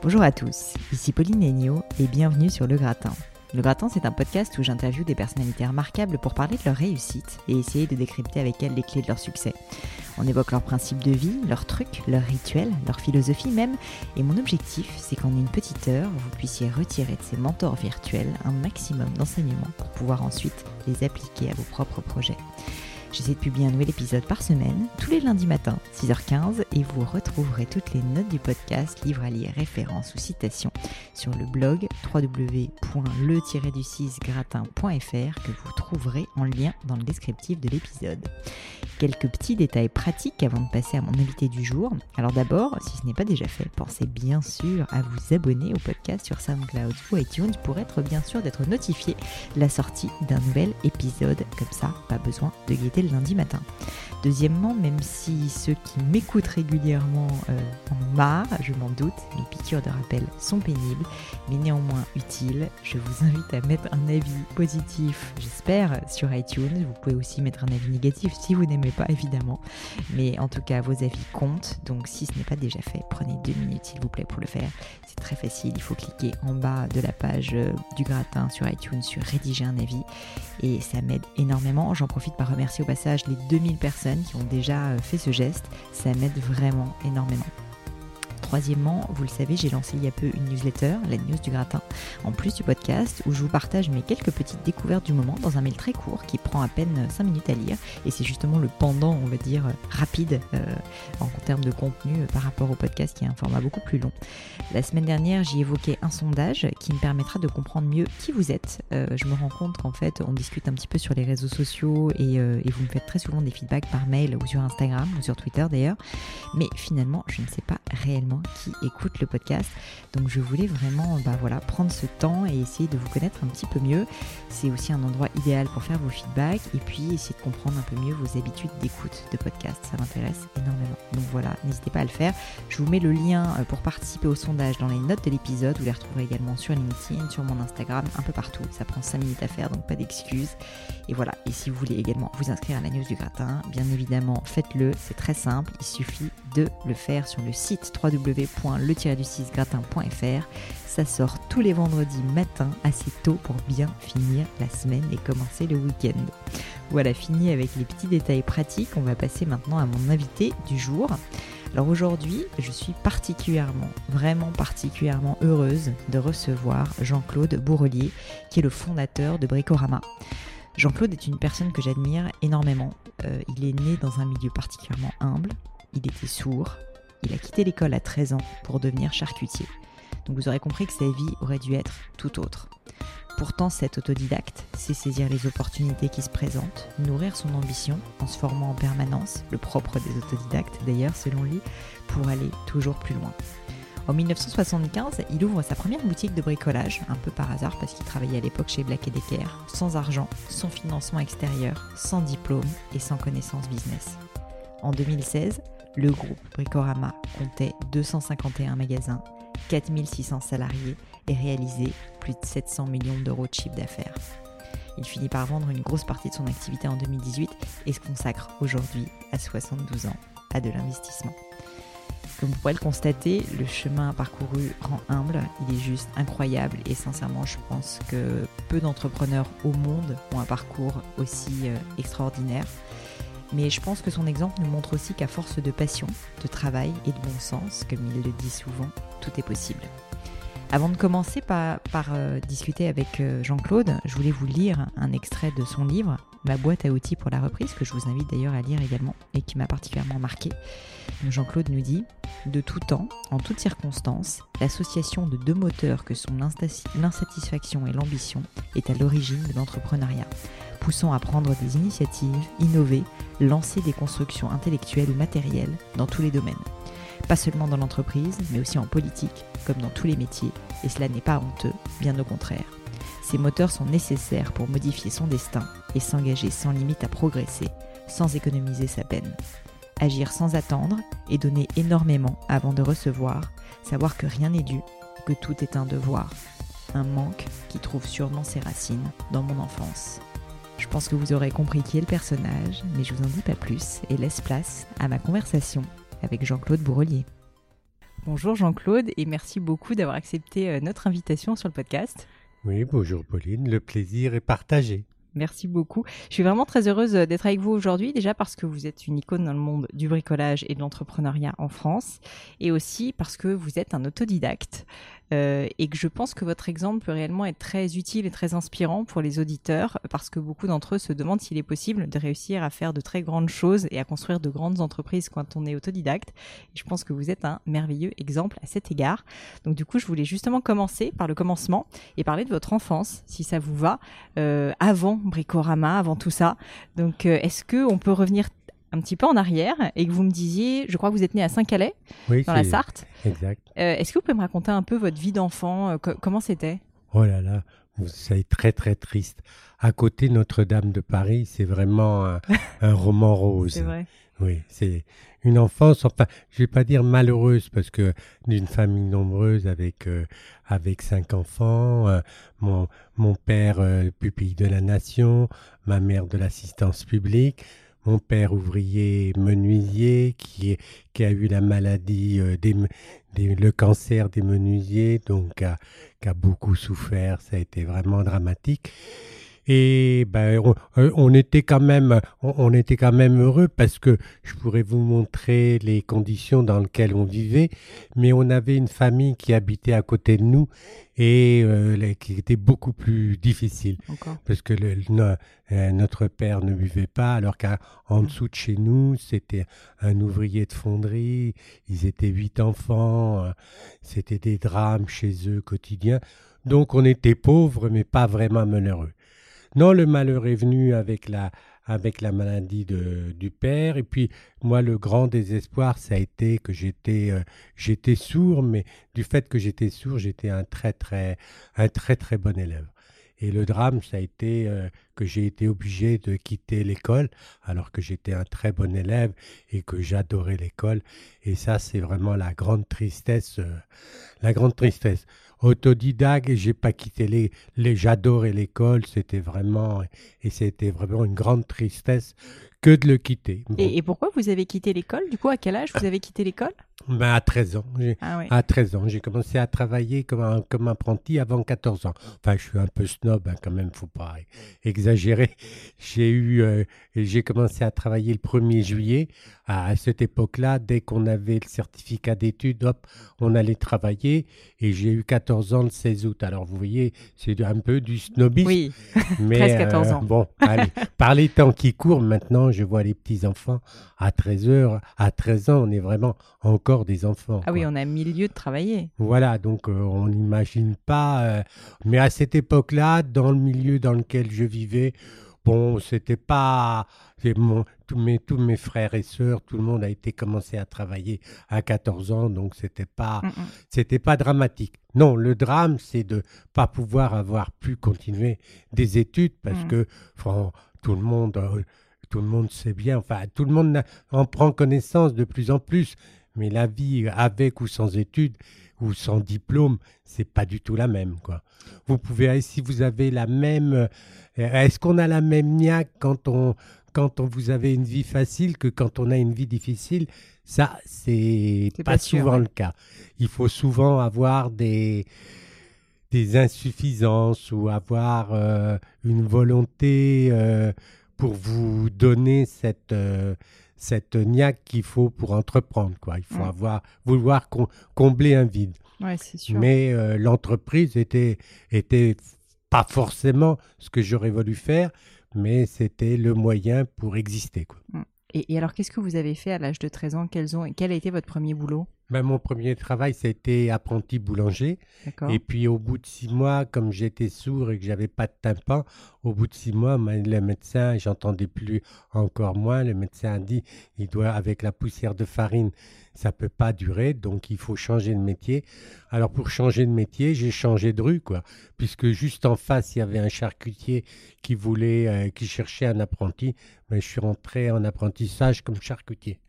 Bonjour à tous, ici Pauline Agneau et bienvenue sur Le Gratin. Le Gratin, c'est un podcast où j'interviewe des personnalités remarquables pour parler de leur réussite et essayer de décrypter avec elles les clés de leur succès. On évoque leurs principes de vie, leurs trucs, leurs rituels, leur philosophie même, et mon objectif, c'est qu'en une petite heure, vous puissiez retirer de ces mentors virtuels un maximum d'enseignements pour pouvoir ensuite les appliquer à vos propres projets. J'essaie de publier un nouvel épisode par semaine, tous les lundis matins, 6h15, et vous retrouverez toutes les notes du podcast, livres à lire, références ou citations sur le blog www.le-du6gratin.fr que vous trouverez en lien dans le descriptif de l'épisode. Quelques petits détails pratiques avant de passer à mon invité du jour. Alors d'abord, si ce n'est pas déjà fait, pensez bien sûr à vous abonner au podcast sur SoundCloud ou iTunes pour être bien sûr d'être notifié la sortie d'un nouvel épisode. Comme ça, pas besoin de guetter lundi matin. Deuxièmement, même si ceux qui m'écoutent régulièrement euh, en marre, je m'en doute, les piqûres de rappel sont pénibles, mais néanmoins utiles. Je vous invite à mettre un avis positif, j'espère, sur iTunes. Vous pouvez aussi mettre un avis négatif si vous n'aimez pas, évidemment. Mais en tout cas, vos avis comptent. Donc si ce n'est pas déjà fait, prenez deux minutes, s'il vous plaît, pour le faire. Très facile. Il faut cliquer en bas de la page euh, du gratin sur iTunes sur rédiger un avis. Et ça m'aide énormément. J'en profite par remercier au passage les 2000 personnes qui ont déjà euh, fait ce geste. Ça m'aide vraiment énormément. Troisièmement, vous le savez, j'ai lancé il y a peu une newsletter, la news du gratin, en plus du podcast, où je vous partage mes quelques petites découvertes du moment dans un mail très court qui prend à peine 5 minutes à lire. Et c'est justement le pendant, on va dire, rapide euh, en termes de contenu euh, par rapport au podcast qui est un format beaucoup plus long. La semaine dernière, j'y évoqué un sondage qui me permettra de comprendre mieux qui vous êtes. Euh, je me rends compte qu'en fait, on discute un petit peu sur les réseaux sociaux et vous me faites très souvent des feedbacks par mail ou sur Instagram ou sur Twitter d'ailleurs. Mais finalement, je ne sais pas réellement qui écoutent le podcast. Donc je voulais vraiment bah, voilà, prendre ce temps et essayer de vous connaître un petit peu mieux. C'est aussi un endroit idéal pour faire vos feedbacks et puis essayer de comprendre un peu mieux vos habitudes d'écoute de podcast. Ça m'intéresse énormément. Donc voilà, n'hésitez pas à le faire. Je vous mets le lien euh, pour participer au sondage dans les notes de l'épisode. Vous les retrouverez également sur LinkedIn, sur mon Instagram, un peu partout. Ça prend 5 minutes à faire, donc pas d'excuses. Et voilà, et si vous voulez également vous inscrire à la news du gratin, bien évidemment, faites-le. C'est très simple. Il suffit de le faire sur le site www www.le-du6gratin.fr. Ça sort tous les vendredis matin assez tôt pour bien finir la semaine et commencer le week-end. Voilà, fini avec les petits détails pratiques. On va passer maintenant à mon invité du jour. Alors aujourd'hui, je suis particulièrement, vraiment particulièrement heureuse de recevoir Jean-Claude Bourrelier, qui est le fondateur de Bricorama. Jean-Claude est une personne que j'admire énormément. Euh, il est né dans un milieu particulièrement humble, il était sourd, il a quitté l'école à 13 ans pour devenir charcutier. Donc vous aurez compris que sa vie aurait dû être tout autre. Pourtant, cet autodidacte sait saisir les opportunités qui se présentent, nourrir son ambition en se formant en permanence, le propre des autodidactes d'ailleurs selon lui, pour aller toujours plus loin. En 1975, il ouvre sa première boutique de bricolage, un peu par hasard parce qu'il travaillait à l'époque chez Black Decker, sans argent, sans financement extérieur, sans diplôme et sans connaissance business. En 2016, le groupe Bricorama comptait 251 magasins, 4600 salariés et réalisait plus de 700 millions d'euros de chiffre d'affaires. Il finit par vendre une grosse partie de son activité en 2018 et se consacre aujourd'hui, à 72 ans, à de l'investissement. Comme vous pouvez le constater, le chemin parcouru rend humble, il est juste incroyable et sincèrement je pense que peu d'entrepreneurs au monde ont un parcours aussi euh, extraordinaire. Mais je pense que son exemple nous montre aussi qu'à force de passion, de travail et de bon sens, comme il le dit souvent, tout est possible. Avant de commencer par, euh, discuter avec euh, Jean-Claude, je voulais vous lire un extrait de son livre, Ma boîte à outils pour la reprise, que je vous invite d'ailleurs à lire également et qui m'a particulièrement marqué. Jean-Claude nous dit De tout temps, en toutes circonstances, l'association de deux moteurs que sont l'insatisfaction et l'ambition est à l'origine de l'entrepreneuriat, poussant à prendre des initiatives, innover, lancer des constructions intellectuelles ou matérielles dans tous les domaines. Pas seulement dans l'entreprise, mais aussi en politique, comme dans tous les métiers, et cela n'est pas honteux, bien au contraire. Ces moteurs sont nécessaires pour modifier son destin et s'engager sans limite à progresser, sans économiser sa peine. Agir sans attendre et donner énormément avant de recevoir, savoir que rien n'est dû, que tout est un devoir, un manque qui trouve sûrement ses racines dans mon enfance. Je pense que vous aurez compris qui est le personnage, mais je vous en dis pas plus et laisse place à ma conversation avec Jean-Claude Bourrelier. Bonjour Jean-Claude et merci beaucoup d'avoir accepté euh, notre invitation sur le podcast. Oui, bonjour Pauline, le plaisir est partagé. Merci beaucoup. Je suis vraiment très heureuse euh, d'être avec vous aujourd'hui, déjà parce que vous êtes une icône dans le monde du bricolage et de l'entrepreneuriat en France, et aussi parce que vous êtes un autodidacte. Euh, et que je pense que votre exemple peut réellement être très utile et très inspirant pour les auditeurs parce que beaucoup d'entre eux se demandent s'il est possible de réussir à faire de très grandes choses et à construire de grandes entreprises quand on est autodidacte. Et je pense que vous êtes un merveilleux exemple à cet égard. Donc du coup, je voulais justement commencer par le commencement et parler de votre enfance, si ça vous va, euh, avant Bricorama, avant tout ça. Donc euh, est-ce que on peut revenir un petit peu en arrière et que vous me disiez, je crois que vous êtes né à Saint-Calais, dans la Sarthe. Exact. Euh, est-ce que vous pouvez me raconter un peu votre vie d'enfant euh, Comment c'était? Oh là là, c'est très très triste. À côté Notre-Dame de Paris, c'est vraiment un, roman rose. c'est vrai. Oui, c'est une enfance, enfin, je vais pas dire malheureuse parce que d'une famille nombreuse avec euh, avec cinq enfants, mon mon père pupille de la nation, ma mère de l'assistance publique mon père ouvrier menuisier qui, a eu la maladie, euh, le cancer des menuisiers, donc qui a beaucoup souffert, ça a été vraiment dramatique. Et ben, on, était quand même, on, était quand même heureux parce que je pourrais vous montrer les conditions dans lesquelles on vivait, mais on avait une famille qui habitait à côté de nous et euh, qui était beaucoup plus difficile parce que le, euh, notre père ne buvait pas, alors qu'en mmh. dessous de chez nous, c'était un ouvrier de fonderie, ils étaient huit enfants, euh, c'était des drames chez eux quotidiens. Donc on était pauvres, mais pas vraiment malheureux. Non, le malheur est venu avec la, avec la maladie de, du père. Et puis, moi, le grand désespoir, ça a été que j'étais, euh, j'étais sourd, mais du fait que j'étais sourd, j'étais un très, très, un très, très bon élève. Et le drame, ça a été euh, que j'ai été obligé de quitter l'école, alors que j'étais un très bon élève et que j'adorais l'école. Et ça, c'est vraiment la grande tristesse, euh, la grande tristesse autodidacte j'ai pas quitté les, les j'adorais l'école, c'était vraiment et c'était vraiment une grande tristesse que de le quitter. Et, pourquoi vous avez quitté l'école Du coup, à quel âge vous avez quitté l'école? Ben, À 13 ans. Ah à 13 ans. J'ai commencé à travailler comme, comme apprenti avant 14 ans. Enfin, je suis un peu snob hein, quand même, faut pas exagérer. J'ai eu, euh, j'ai commencé à travailler le 1er juillet. À, cette époque-là, dès qu'on avait le certificat d'études, hop, on allait travailler. Et j'ai eu 14 ans le 16 août. Alors, vous voyez, c'est un peu du snobisme. Oui, mais, 13-14 euh, ans. Bon, allez, par les temps qui courent maintenant, je vois les petits-enfants à 13 heures, à 13 ans, on est vraiment encore des enfants. Ah oui, on a mille lieux de travailler. Voilà, donc euh, on n'imagine pas. Mais à cette époque-là, dans le milieu dans lequel je vivais, bon, c'était pas. tous, mes, tous mes frères et sœurs, tout le monde a été commencé à travailler à 14 ans, donc c'était pas, c'était pas dramatique. Non, le drame, c'est de pas pouvoir avoir pu continuer des études parce mm. que tout le monde euh, tout le monde sait bien, enfin, tout le monde en prend connaissance de plus en plus, mais la vie avec ou sans études ou sans diplôme, c'est pas du tout la même, quoi. Vous pouvez, si vous avez la même, est-ce qu'on a la même niaque quand on, quand on, vous avez une vie facile que quand on a une vie difficile? Ça, c'est pas, pas, souvent le cas. Il faut souvent avoir des des insuffisances ou avoir euh, une volonté euh, pour vous donner cette, euh, cette niaque qu'il faut pour entreprendre. Quoi. Il faut avoir, vouloir combler un vide. sûr. Mais euh, l'entreprise était, était pas forcément ce que j'aurais voulu faire, mais c'était le moyen pour exister. Mm. Et, alors, qu'est-ce que vous avez fait à l'âge de 13 ans? Quel a été votre premier boulot? Ben, mon premier travail, c'était apprenti boulanger. Et puis, au bout de six mois, comme j'étais sourd et que j'avais pas de tympan, au bout de six mois, le médecin, j'entendais plus encore moins. Le médecin a dit, il doit, avec la poussière de farine, ça peut pas durer, donc il faut changer de métier. Alors, pour changer de métier, j'ai changé de rue, quoi. Puisque juste en face, il y avait un charcutier qui voulait, euh, qui cherchait un apprenti. Mais ben, je suis rentré en apprentissage comme charcutier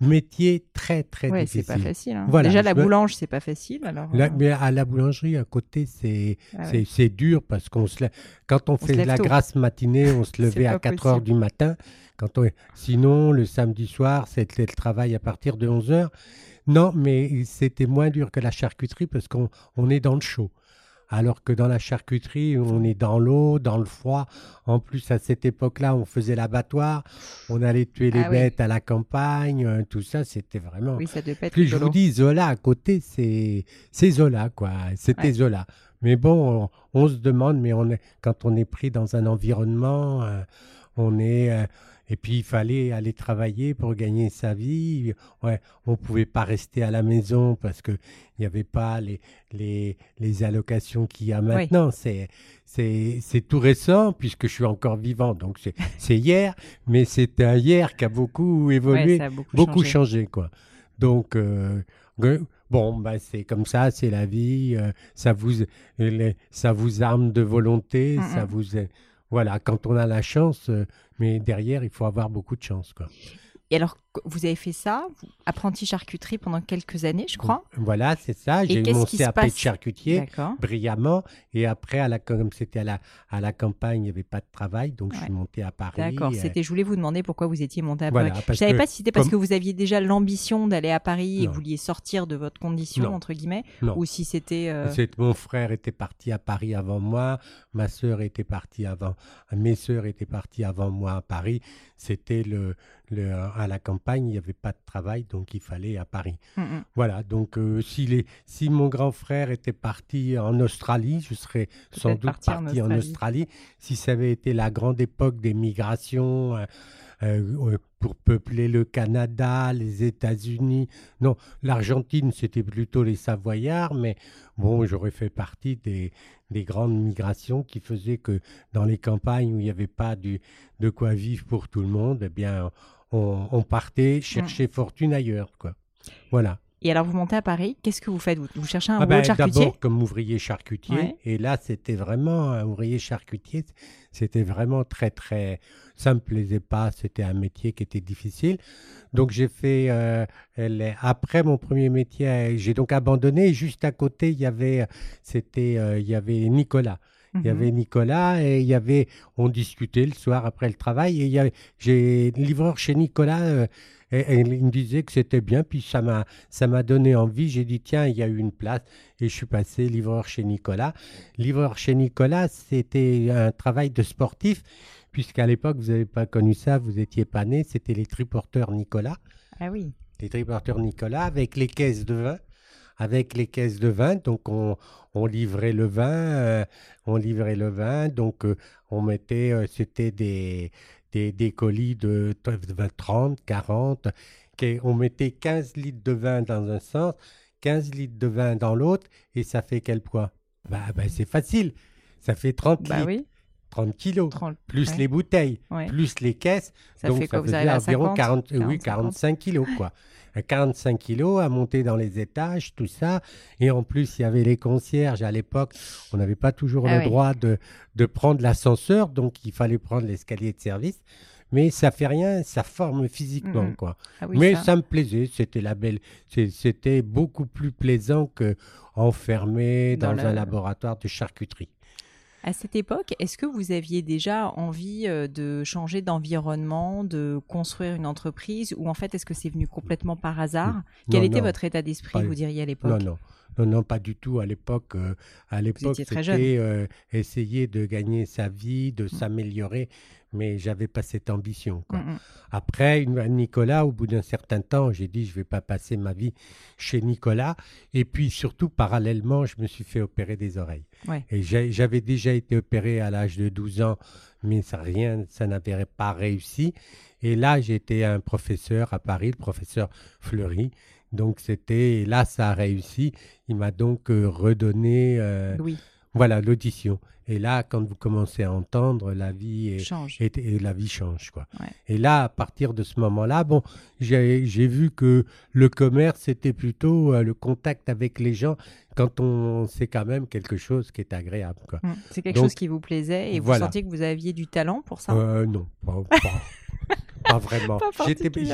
métier très très ouais, difficile. c'est pas facile. Hein. Déjà la boulange, c'est pas facile. Alors, euh. Mais à la boulangerie à côté, c'est ah c'est dur parce qu'on se quand on, fait la grasse matinée, on se levait à 4 heures du matin. Quand on... Sinon, le samedi soir, c'était le travail à partir de 11 heures. Non, mais c'était moins dur que la charcuterie parce qu'on on est dans le chaud. Alors que dans la charcuterie, on est dans l'eau, dans le froid. En plus, à cette époque-là, on faisait l'abattoir, on allait tuer les Ah oui. bêtes à la campagne, euh, tout ça, c'était vraiment. Oui, ça devait être Puis je vous dis, Zola à côté, c'est c'est Zola, quoi. C'était Ouais. Zola. Mais bon, on, on se demande, mais on est, quand on est pris dans un environnement, euh, on est. euh, et puis il fallait aller travailler pour gagner sa vie. Ouais, on pouvait pas rester à la maison parce que il n'y avait pas les, les, les allocations qu'il y a maintenant. C'est c'est c'est tout récent puisque je suis encore vivant, donc c'est c'est hier, mais c'est un hier qui a beaucoup évolué a beaucoup, beaucoup changé. changé, quoi. Donc, euh, bon, bah, c'est comme ça, c'est la vie. euh, ça, vous, ça vous arme de volonté. Mm, Ça mm. vous, voilà, quand on a la chance, euh, mais derrière, il faut avoir beaucoup de chance, quoi. Vous avez fait ça, apprenti charcuterie pendant quelques années, je crois. Voilà, c'est ça. J'ai qu'est-ce mon CAP de charcutier brillamment. Et après, à la, comme c'était à la, à la campagne, il n'y avait pas de travail, donc je suis monté à Paris. D'accord. euh, C'était, je voulais vous demander pourquoi vous étiez monté à Voilà, Paris. je savais que pas si c'était parce comme- que vous aviez déjà l'ambition d'aller à Paris et que Non. vous vouliez sortir de votre condition Non. entre guillemets, Non. ou si c'était. euh, Mon frère était parti à Paris avant moi, ma sœur était partie avant, mes sœurs étaient parties avant moi à Paris. C'était le, le, à la campagne, il n'y avait pas de travail, donc il fallait à Paris. mm, mm. Voilà, donc euh, si, les, si mon grand frère était parti en Australie, je serais sans doute parti en parti en Australie. Australie. Si ça avait été la grande époque des migrations euh, euh, pour peupler le Canada, les États-Unis. Non, l'Argentine, c'était plutôt les Savoyards, mais bon, j'aurais fait partie des, des grandes migrations qui faisaient que dans les campagnes où il n'y avait pas du, de quoi vivre pour tout le monde, eh bien, on, on partait chercher fortune ailleurs, quoi. Voilà. Et alors, vous montez à Paris, qu'est-ce que vous faites? Vous, vous cherchez un Ah ben, charcutier? D'abord comme ouvrier charcutier. Ouais. Et là, c'était vraiment un ouvrier charcutier. C'était vraiment très, très. Ça me plaisait pas. C'était un métier qui était difficile. Donc, j'ai fait. euh, les- Après mon premier métier, j'ai donc abandonné. Juste à côté, il y avait. C'était. euh, Il y avait Nicolas. Il y Mhm. avait Nicolas et il y avait, on discutait le soir après le travail et il y avait, j'ai livreur chez Nicolas euh, et, et il me disait que c'était bien puis ça m'a, ça m'a donné envie. J'ai dit tiens il y a eu une place et je suis passé livreur chez Nicolas. Livreur chez Nicolas c'était un travail de sportif puisqu'à l'époque vous n'avez pas connu ça, vous étiez pas né, c'était les triporteurs Nicolas Ah oui. les triporteurs Nicolas avec les caisses de vin. Avec les caisses de vin, donc on, on livrait le vin, euh, on livrait le vin, donc euh, on mettait, euh, c'était des, des, des colis de t- de 30, 40, que- on mettait 15 litres de vin dans un sens, 15 litres de vin dans l'autre, et ça fait quel poids? Bah, bah, C'est facile, ça fait 30 Bah litres, oui. 30 kilos, 30, plus ouais. les bouteilles, Ouais. plus les caisses, Ça donc fait quoi? Ça Vous faisait environ 50 40, euh, oui, 40, 45 kilos, quoi. À 45 kilos à monter dans les étages, tout ça. Et en plus, il y avait les concierges. À l'époque, on n'avait pas toujours Ah le oui. droit de, de prendre l'ascenseur, donc il fallait prendre l'escalier de service. Mais ça fait rien, ça forme physiquement, quoi. Ah oui, Mais ça. ça. me plaisait, c'était la belle, c'était beaucoup plus plaisant que enfermé Dans dans, le- un laboratoire de charcuterie. À cette époque, est-ce que vous aviez déjà envie euh, de changer d'environnement, de construire une entreprise, ou en fait, est-ce que c'est venu complètement par hasard? Quel Non, était votre état d'esprit, vous diriez à l'époque? Non, non. Non, non, pas du tout. À l'époque, euh, à l'époque, c'était euh, essayer de gagner sa vie, de s'améliorer, mais j'avais pas cette ambition. quoi. Mm, mm. Après, une- Nicolas, au bout d'un certain temps, j'ai dit je vais pas passer ma vie chez Nicolas. Et puis surtout, parallèlement, je me suis fait opérer des oreilles. Ouais. Et j'avais déjà été opéré à l'âge de 12 ans, mais ça rien, ça n'avait pas réussi. Et là, j'étais un professeur à Paris, le professeur Fleury. Donc c'était là, ça a réussi. Il m'a donc euh, redonné, euh, Oui, voilà, l'audition. Et là, quand vous commencez à entendre, la vie est, change. et, et la vie change quoi. Ouais. Et là, à partir de ce moment-là, bon, j'ai vu que le commerce c'était plutôt euh, le contact avec les gens quand on c'est quand même quelque chose qui est agréable quoi. Mm. C'est quelque Donc, chose qui vous plaisait et vous sentiez que vous aviez du talent pour ça? Non, pas, pas- pas vraiment. Pas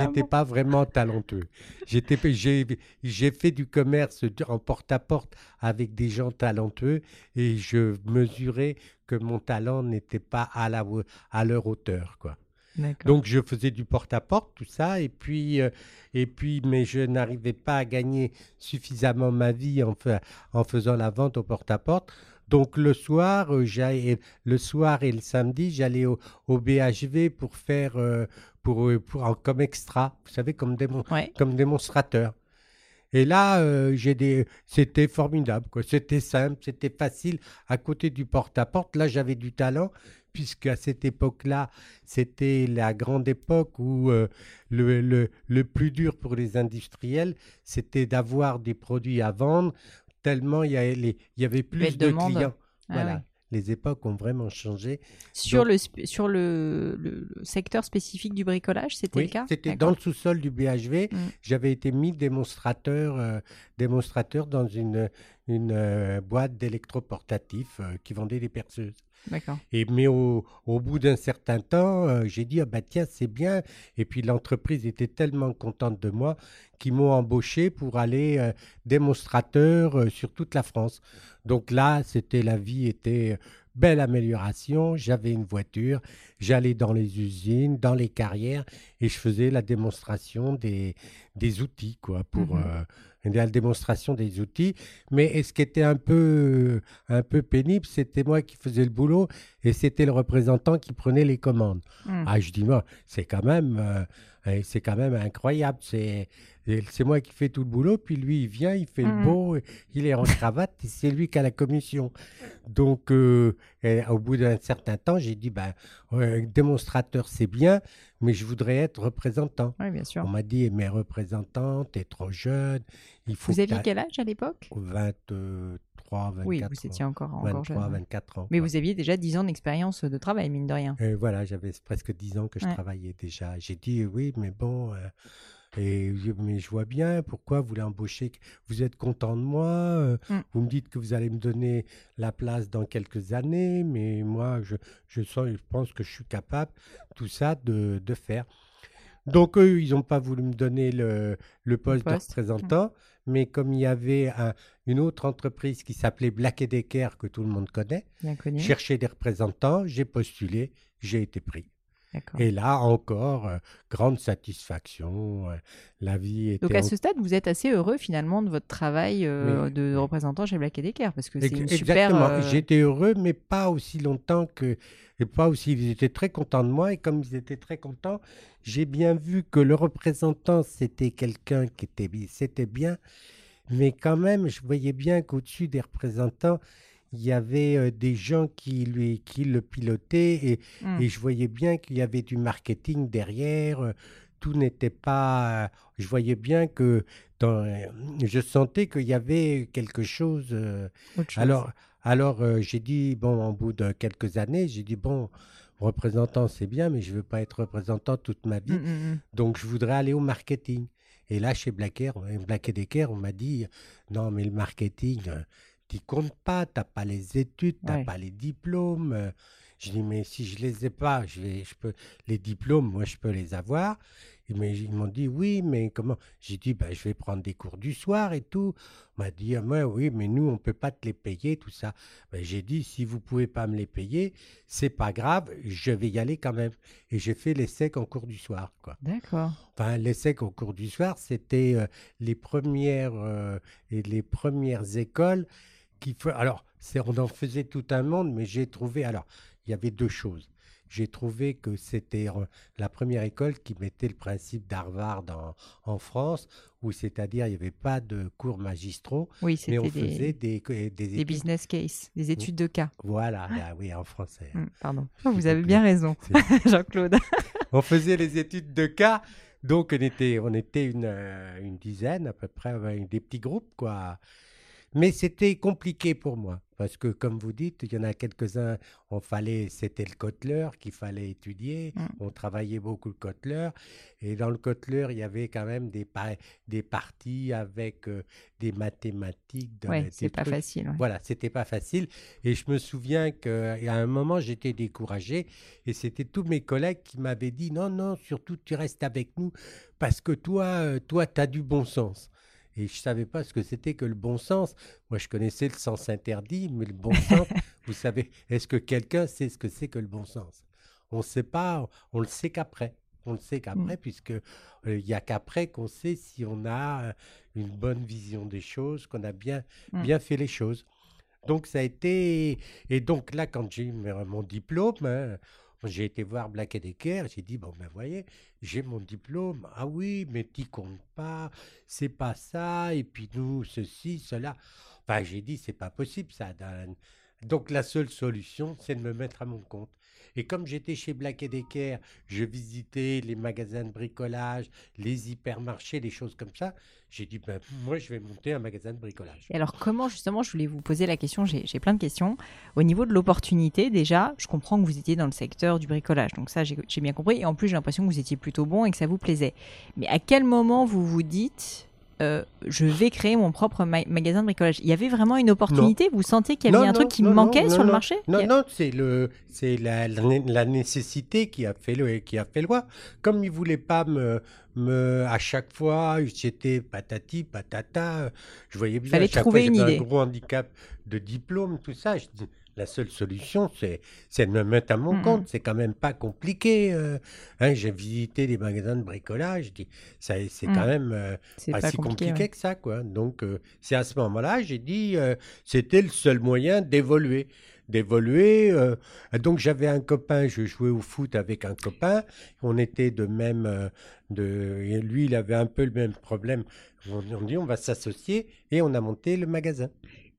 J'étais pas vraiment talentueux. J'étais j'ai j'ai fait du commerce en porte à porte avec des gens talentueux et je mesurais que mon talent n'était pas à la à leur hauteur quoi. Donc je faisais du porte-à-porte, tout ça, et puis, euh, et puis, mais je n'arrivais pas à gagner suffisamment ma vie en, fa- en faisant la vente au porte-à-porte. Donc le soir, euh, le soir et le samedi, j'allais au, au BHV pour faire, euh, pour, euh, pour, comme extra, vous savez, comme, démon- Ouais. comme démonstrateur. Et là, euh, j'ai des, c'était formidable. C'était simple, c'était facile. À côté du porte-à-porte, là, j'avais du talent, puisque à cette époque-là, c'était la grande époque où euh, le, le, le plus dur pour les industriels, c'était d'avoir des produits à vendre, tellement il y avait, les- il y avait plus de clients. Ah voilà. Les époques ont vraiment changé. Sur, Donc- le, sur le, le- le secteur spécifique du bricolage, c'était Oui, le cas? c'était dans le sous-sol du BHV. Mm. J'avais été mis démonstrateur, euh, démonstrateur dans une, une euh, boîte d'électroportatifs euh, qui vendait des perceuses. Et, mais au, au bout d'un certain temps, euh, j'ai dit, ah bah tiens, c'est bien. Et puis l'entreprise était tellement contente de moi qu'ils m'ont embauché pour aller euh, démonstrateur euh, sur toute la France. Donc là, c'était la vie était belle amélioration. J'avais une voiture, j'allais dans les usines, dans les carrières, et je faisais la démonstration des, des outils, quoi, pour Mhm. La démonstration des outils. Mais ce qui était un peu, un peu pénible, c'était moi qui faisais le boulot et c'était le représentant qui prenait les commandes. Mm. Ah, je dis, moi, c'est quand même, euh, c'est quand même incroyable. C'est, c'est moi qui fais tout le boulot, puis lui, il vient, il fait le beau, il est en cravate, et c'est lui qui a la commission. Donc, euh, au bout d'un certain temps, j'ai dit, ben, démonstrateur, c'est bien, mais je voudrais être représentant. Oui, bien sûr. On m'a dit, mais représentant, t'es trop jeune, il faut Vous aviez quel âge à l'époque? 23, 24 Oui, vous étiez encore, encore 23, jeune. ouais. 24 ans. Mais vous aviez déjà 10 ans d'expérience de travail, mine de rien. Et voilà, j'avais presque 10 ans que je Ouais. travaillais déjà. J'ai dit oui, mais bon, euh, et je- mais je vois bien pourquoi vous l'embauchez. Vous êtes content de moi. euh, Mm. Vous me dites que vous allez me donner la place dans quelques années, mais moi, je, je sens, je pense que je suis capable tout ça de, de faire. Donc eux, ils n'ont pas voulu me donner le, le poste, poste, de représentant, mais comme il y avait un- une autre entreprise qui s'appelait Black Decker que tout le monde connaît, chercher des représentants, j'ai postulé, j'ai été pris. Et là encore, euh, grande satisfaction. euh, la vie était. Donc à en- ce stade, vous êtes assez heureux finalement de votre travail euh, Oui, de représentant chez Black Decker parce que c'est une super. Exactement. J'étais heureux, mais pas aussi longtemps que. Et pas aussi. Ils étaient très contents de moi. Et comme ils étaient très contents, j'ai bien vu que le représentant, c'était quelqu'un qui était, c'était bien. Mais quand même, je voyais bien qu'au-dessus des représentants, il y avait euh, des gens qui, lui, qui le pilotaient. Et, hmm. Et je voyais bien qu'il y avait du marketing derrière. euh, Tout n'était pas. Je voyais bien que dans, euh, je sentais qu'il y avait quelque chose. euh. Alors, alors euh, j'ai dit bon, au bout de quelques années, j'ai dit bon, représentant c'est bien, mais je veux pas être représentant toute ma vie. Mm, mm, mm. Donc, je voudrais aller au marketing. Et là, chez Black, Air, euh, Black Decker, on m'a dit non, mais le marketing, t'y comptes pas, t'as pas les études, t'as Ouais. pas les diplômes. euh. Je dis mais si je les ai pas, je vais, je peux les diplômes, moi je peux les avoir. Et mais ils m'ont dit oui, mais comment? J'ai dit ben, je vais prendre des cours du soir et tout. On m'a dit ah, ouais, oui, mais nous on peut pas te les payer tout ça. Ben, j'ai dit si vous pouvez pas me les payer, c'est pas grave, je vais y aller quand même. Et j'ai fait l'essai en cours du soir quoi. D'accord. Enfin, l'essai au cours du soir, c'était euh, les premières euh, les premières écoles qui Alors, c'est, on en faisait tout un monde, mais j'ai trouvé. Alors, il y avait deux choses. J'ai trouvé que c'était euh, la première école qui mettait le principe d'Harvard en, en France, où c'est-à-dire il n'y avait pas de cours magistraux, Oui, mais on faisait des, des, des, des études- business case, des études de cas. Voilà, là, oui, en français. Mm, pardon. S'il Vous avez bien raison, Jean-Claude. on faisait les études de cas. Donc, on était, on était une, euh, une dizaine à peu près, des petits groupes, quoi. Mais c'était compliqué pour moi, parce que, comme vous dites, il y en a quelques-uns, on fallait, c'était le Kotler qu'il fallait étudier, Mm. on travaillait beaucoup le Kotler, et dans le Kotler, il y avait quand même des, pa- des parties avec euh, des mathématiques. des c'est pas facile. ouais. Voilà, c'était pas facile. Et je me souviens qu'à un moment, j'étais découragé. Et c'était tous mes collègues qui m'avaient dit Non, non, surtout tu restes avec nous parce que toi, euh, toi, tu as du bon sens. Et je savais pas ce que c'était que le bon sens. Moi, je connaissais le sens interdit, mais le bon sens, vous savez, est-ce que quelqu'un sait ce que c'est que le bon sens? On sait pas, on le sait qu'après. On le sait qu'après, Mm. puisque euh, il y a qu'après qu'on sait si on a euh, une bonne vision des choses, qu'on a bien, Mm. bien fait les choses. Donc ça a été... Et donc là, quand j'ai eu mon mon diplôme, hein, j'ai été voir Black Decker, j'ai dit, bon ben voyez, j'ai mon diplôme, ah oui, mais t'y comptes pas, c'est pas ça, et puis nous, ceci, cela. Enfin, j'ai dit, c'est pas possible ça. Donc la seule solution, c'est de me mettre à mon compte. Et comme j'étais chez Black Decker, je visitais les magasins de bricolage, les hypermarchés, les choses comme ça. J'ai dit, ben, moi, je vais monter un magasin de bricolage. Alors comment justement, je voulais vous poser la question, j'ai plein de questions. Au niveau de l'opportunité, déjà, je comprends que vous étiez dans le secteur du bricolage, donc ça j'ai bien compris. Et en plus j'ai l'impression que vous étiez plutôt bon et que ça vous plaisait. Mais à quel moment vous vous dites, euh, je vais créer mon propre ma- magasin de bricolage Il y a vraiment une opportunité? Vous sentiez qu'il y avait Non, un truc qui manquait sur le marché? Non, a- non, c'est le, c'est la, la né- la nécessité qui a fait le, qui a fait loi. Comme ils voulaient pas me, me, à chaque fois, j'étais patati patata. Je voyais bien. Fallait à chaque trouver fois, une j'avais idée. Un gros handicap de diplôme, tout ça. Je dis, la seule solution, c'est, de me mettre à mon compte. C'est quand même pas compliqué. euh. Hein, j'ai visité des magasins de bricolage. C'est quand Mhm. même. euh, pas, pas si compliqué. compliqué ouais. que ça, quoi. Donc, euh, c'est à ce moment-là, j'ai dit, c'était le seul moyen d'évoluer. D'évoluer. euh, donc, j'avais un copain, je jouais au foot avec un copain. On était de même. euh, de, lui, il avait un peu le même problème. On, on dit, on va s'associer et on a monté le magasin.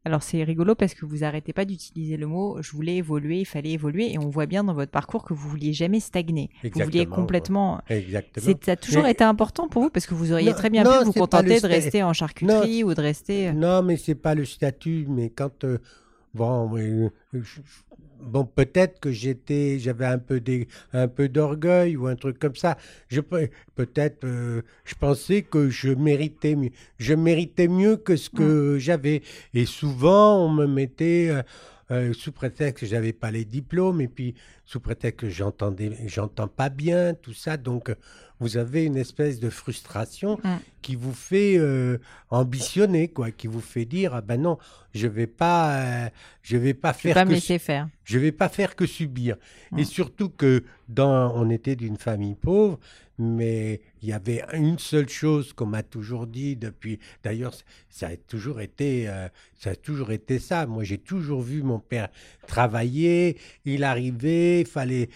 Alors c'est rigolo parce que vous arrêtez pas d'utiliser le mot je voulais évoluer, il fallait évoluer et on voit bien dans votre parcours que vous vouliez jamais stagner. vous vouliez Exactement, complètement Exactement. Ça a toujours Mais- été important pour vous parce que vous auriez Non, très bien non, pu vous le contenter de rester en charcuterie ou de rester. Non, mais c'est pas le statut. Mais quand euh, bon, bon, peut-être que j'étais, j'avais un peu des, un peu d'orgueil ou un truc comme ça. Je peut-être, euh, je pensais que je méritais mieux. Je méritais mieux que ce que j'avais. Et souvent, on me mettait. euh, euh, sous prétexte que j'avais pas les diplômes et puis sous prétexte que j'entendais j'entends pas bien tout ça donc vous avez une espèce de frustration Mm. qui vous fait euh, ambitionner quoi qui vous fait dire ah ben non je vais pas euh, je vais pas Je vais faire me que laisser faire. je vais pas faire que subir. Mm. Et surtout que dans, on était d'une famille pauvre, mais il y avait une seule chose qu'on m'a toujours dit depuis. D'ailleurs, ça a toujours été, euh, ça a toujours été ça. Moi, j'ai toujours vu mon père travailler. Il arrivait, fallait,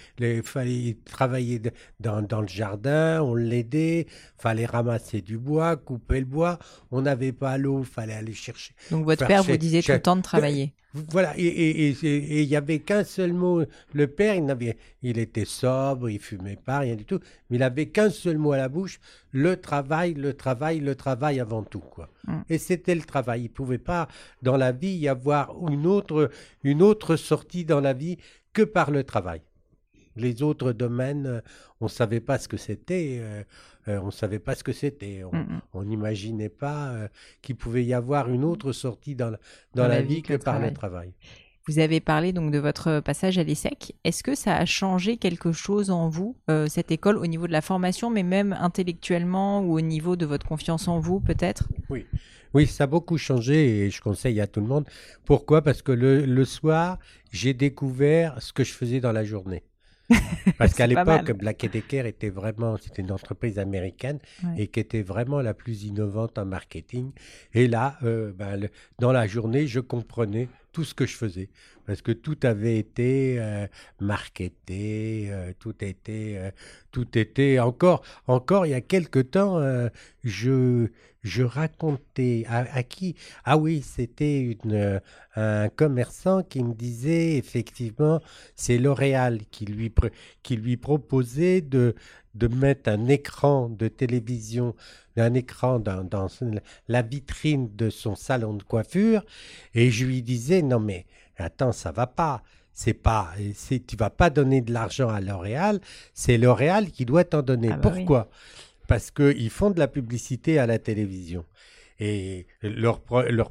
fallait travailler de- dans, dans le jardin, on l'aidait, fallait ramasser du bois, couper le bois. On n'avait pas l'eau, fallait aller chercher. Donc votre père vous disait tout le temps de travailler. Voilà, et il y avait qu'un seul mot. Le père, il, n'avait, il était sobre, il fumait pas, rien du tout, mais il avait qu'un seul mot à la bouche le travail, le travail, le travail avant tout. Quoi. Mm. Et c'était le travail. Il ne pouvait pas, dans la vie, y avoir une autre, une autre sortie dans la vie que par le travail. Les autres domaines, euh, on ne savait pas ce que c'était. euh, euh, on ne savait pas ce que c'était. On- n'imaginait pas euh, qu'il pouvait y avoir une autre sortie dans la, dans la vie que, par le travail. Vous avez parlé donc de votre passage à l'ESSEC. Est-ce que ça a changé quelque chose en vous, euh, cette école, au niveau de la formation, mais même intellectuellement ou au niveau de votre confiance en vous, peut-être? Oui, ça a beaucoup changé et je conseille à tout le monde. Pourquoi? Parce que le, le soir, j'ai découvert ce que je faisais dans la journée. Parce qu'à l'époque. Black Decker était vraiment, c'était une entreprise américaine Ouais. et qui était vraiment la plus innovante en marketing. Et là, euh, ben, le- dans la journée, je comprenais tout ce que je faisais. Parce que tout avait été euh, marketé, euh, tout était, euh, tout était encore, encore il y a quelque temps, je, je racontais à, à qui? Ah oui, c'était euh, un commerçant qui me disait effectivement, c'est L'Oréal qui lui, qui lui proposait de, de mettre un écran de télévision, un écran dans, dans la vitrine de son salon de coiffure, et je lui disais non mais attends ça va pas. C'est pas, tu vas pas donner de l'argent à L'Oréal, c'est L'Oréal qui doit t'en donner. Ah bah oui. Parce qu'ils font de la publicité à la télévision et leur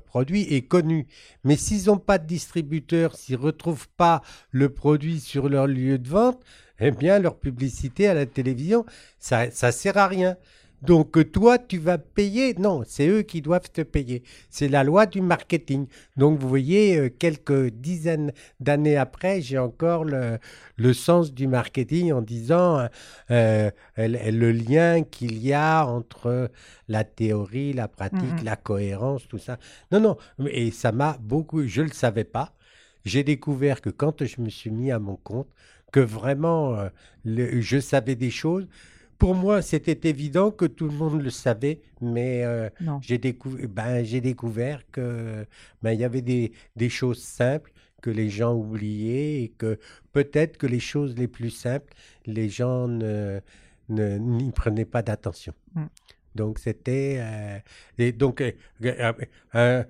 produit est connu. Mais s'ils n'ont pas de distributeur, s'ils ne retrouvent pas le produit sur leur lieu de vente, eh bien leur publicité à la télévision, ça ne sert à rien. Donc euh, toi, tu vas payer. Non, c'est eux qui doivent te payer. C'est la loi du marketing. Donc vous voyez, euh, quelques dizaines d'années après, j'ai encore le, le sens du marketing en disant euh, le lien qu'il y a entre la théorie, la pratique, Mhm. la cohérence, tout ça. Non, non, et ça m'a beaucoup, je ne le savais pas. J'ai découvert que quand je me suis mis à mon compte, que vraiment euh, le- je savais des choses. Pour moi, c'était évident que tout le monde le savait, mais euh, Non. j'ai décou- ben, j'ai découvert que ben, il y avait des, des choses simples que les gens oubliaient et que peut-être que les choses les plus simples, les gens ne- n'y prenaient pas d'attention. Mm. Donc c'était euh, et donc euh,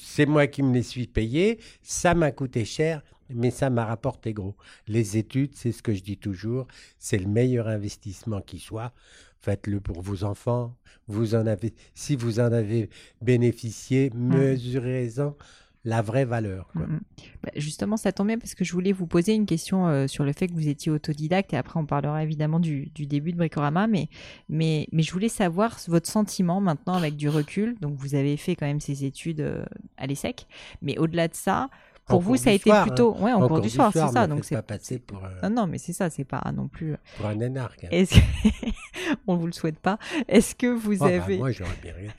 c'est moi qui me les suis payés, ça m'a coûté cher, mais ça m'a rapporté gros. Les études, c'est ce que je dis toujours, c'est le meilleur investissement qui soit. Faites-le pour vos enfants. Vous en avez, si vous en avez bénéficié, mesurez-en la vraie valeur. quoi. Mhm. Bah, justement, ça tombe bien parce que je voulais vous poser une question euh, sur le fait que vous étiez autodidacte et après on parlera évidemment du, du début de Bricorama, mais, mais, mais je voulais savoir votre sentiment maintenant avec du recul. Donc vous avez fait quand même ces études euh, à l'ESSEC, mais au-delà de ça, pour En vous cours ça a été plutôt... Ouais, en En cours du soir, c'est ça. Donc c'est pas passer pour, euh, Non, non, mais c'est ça, c'est pas non plus... pour un énarque. hein. Est-ce que... on vous le souhaite pas. Est-ce que vous Oh, bah, avez... moi, j'aurais bien rien.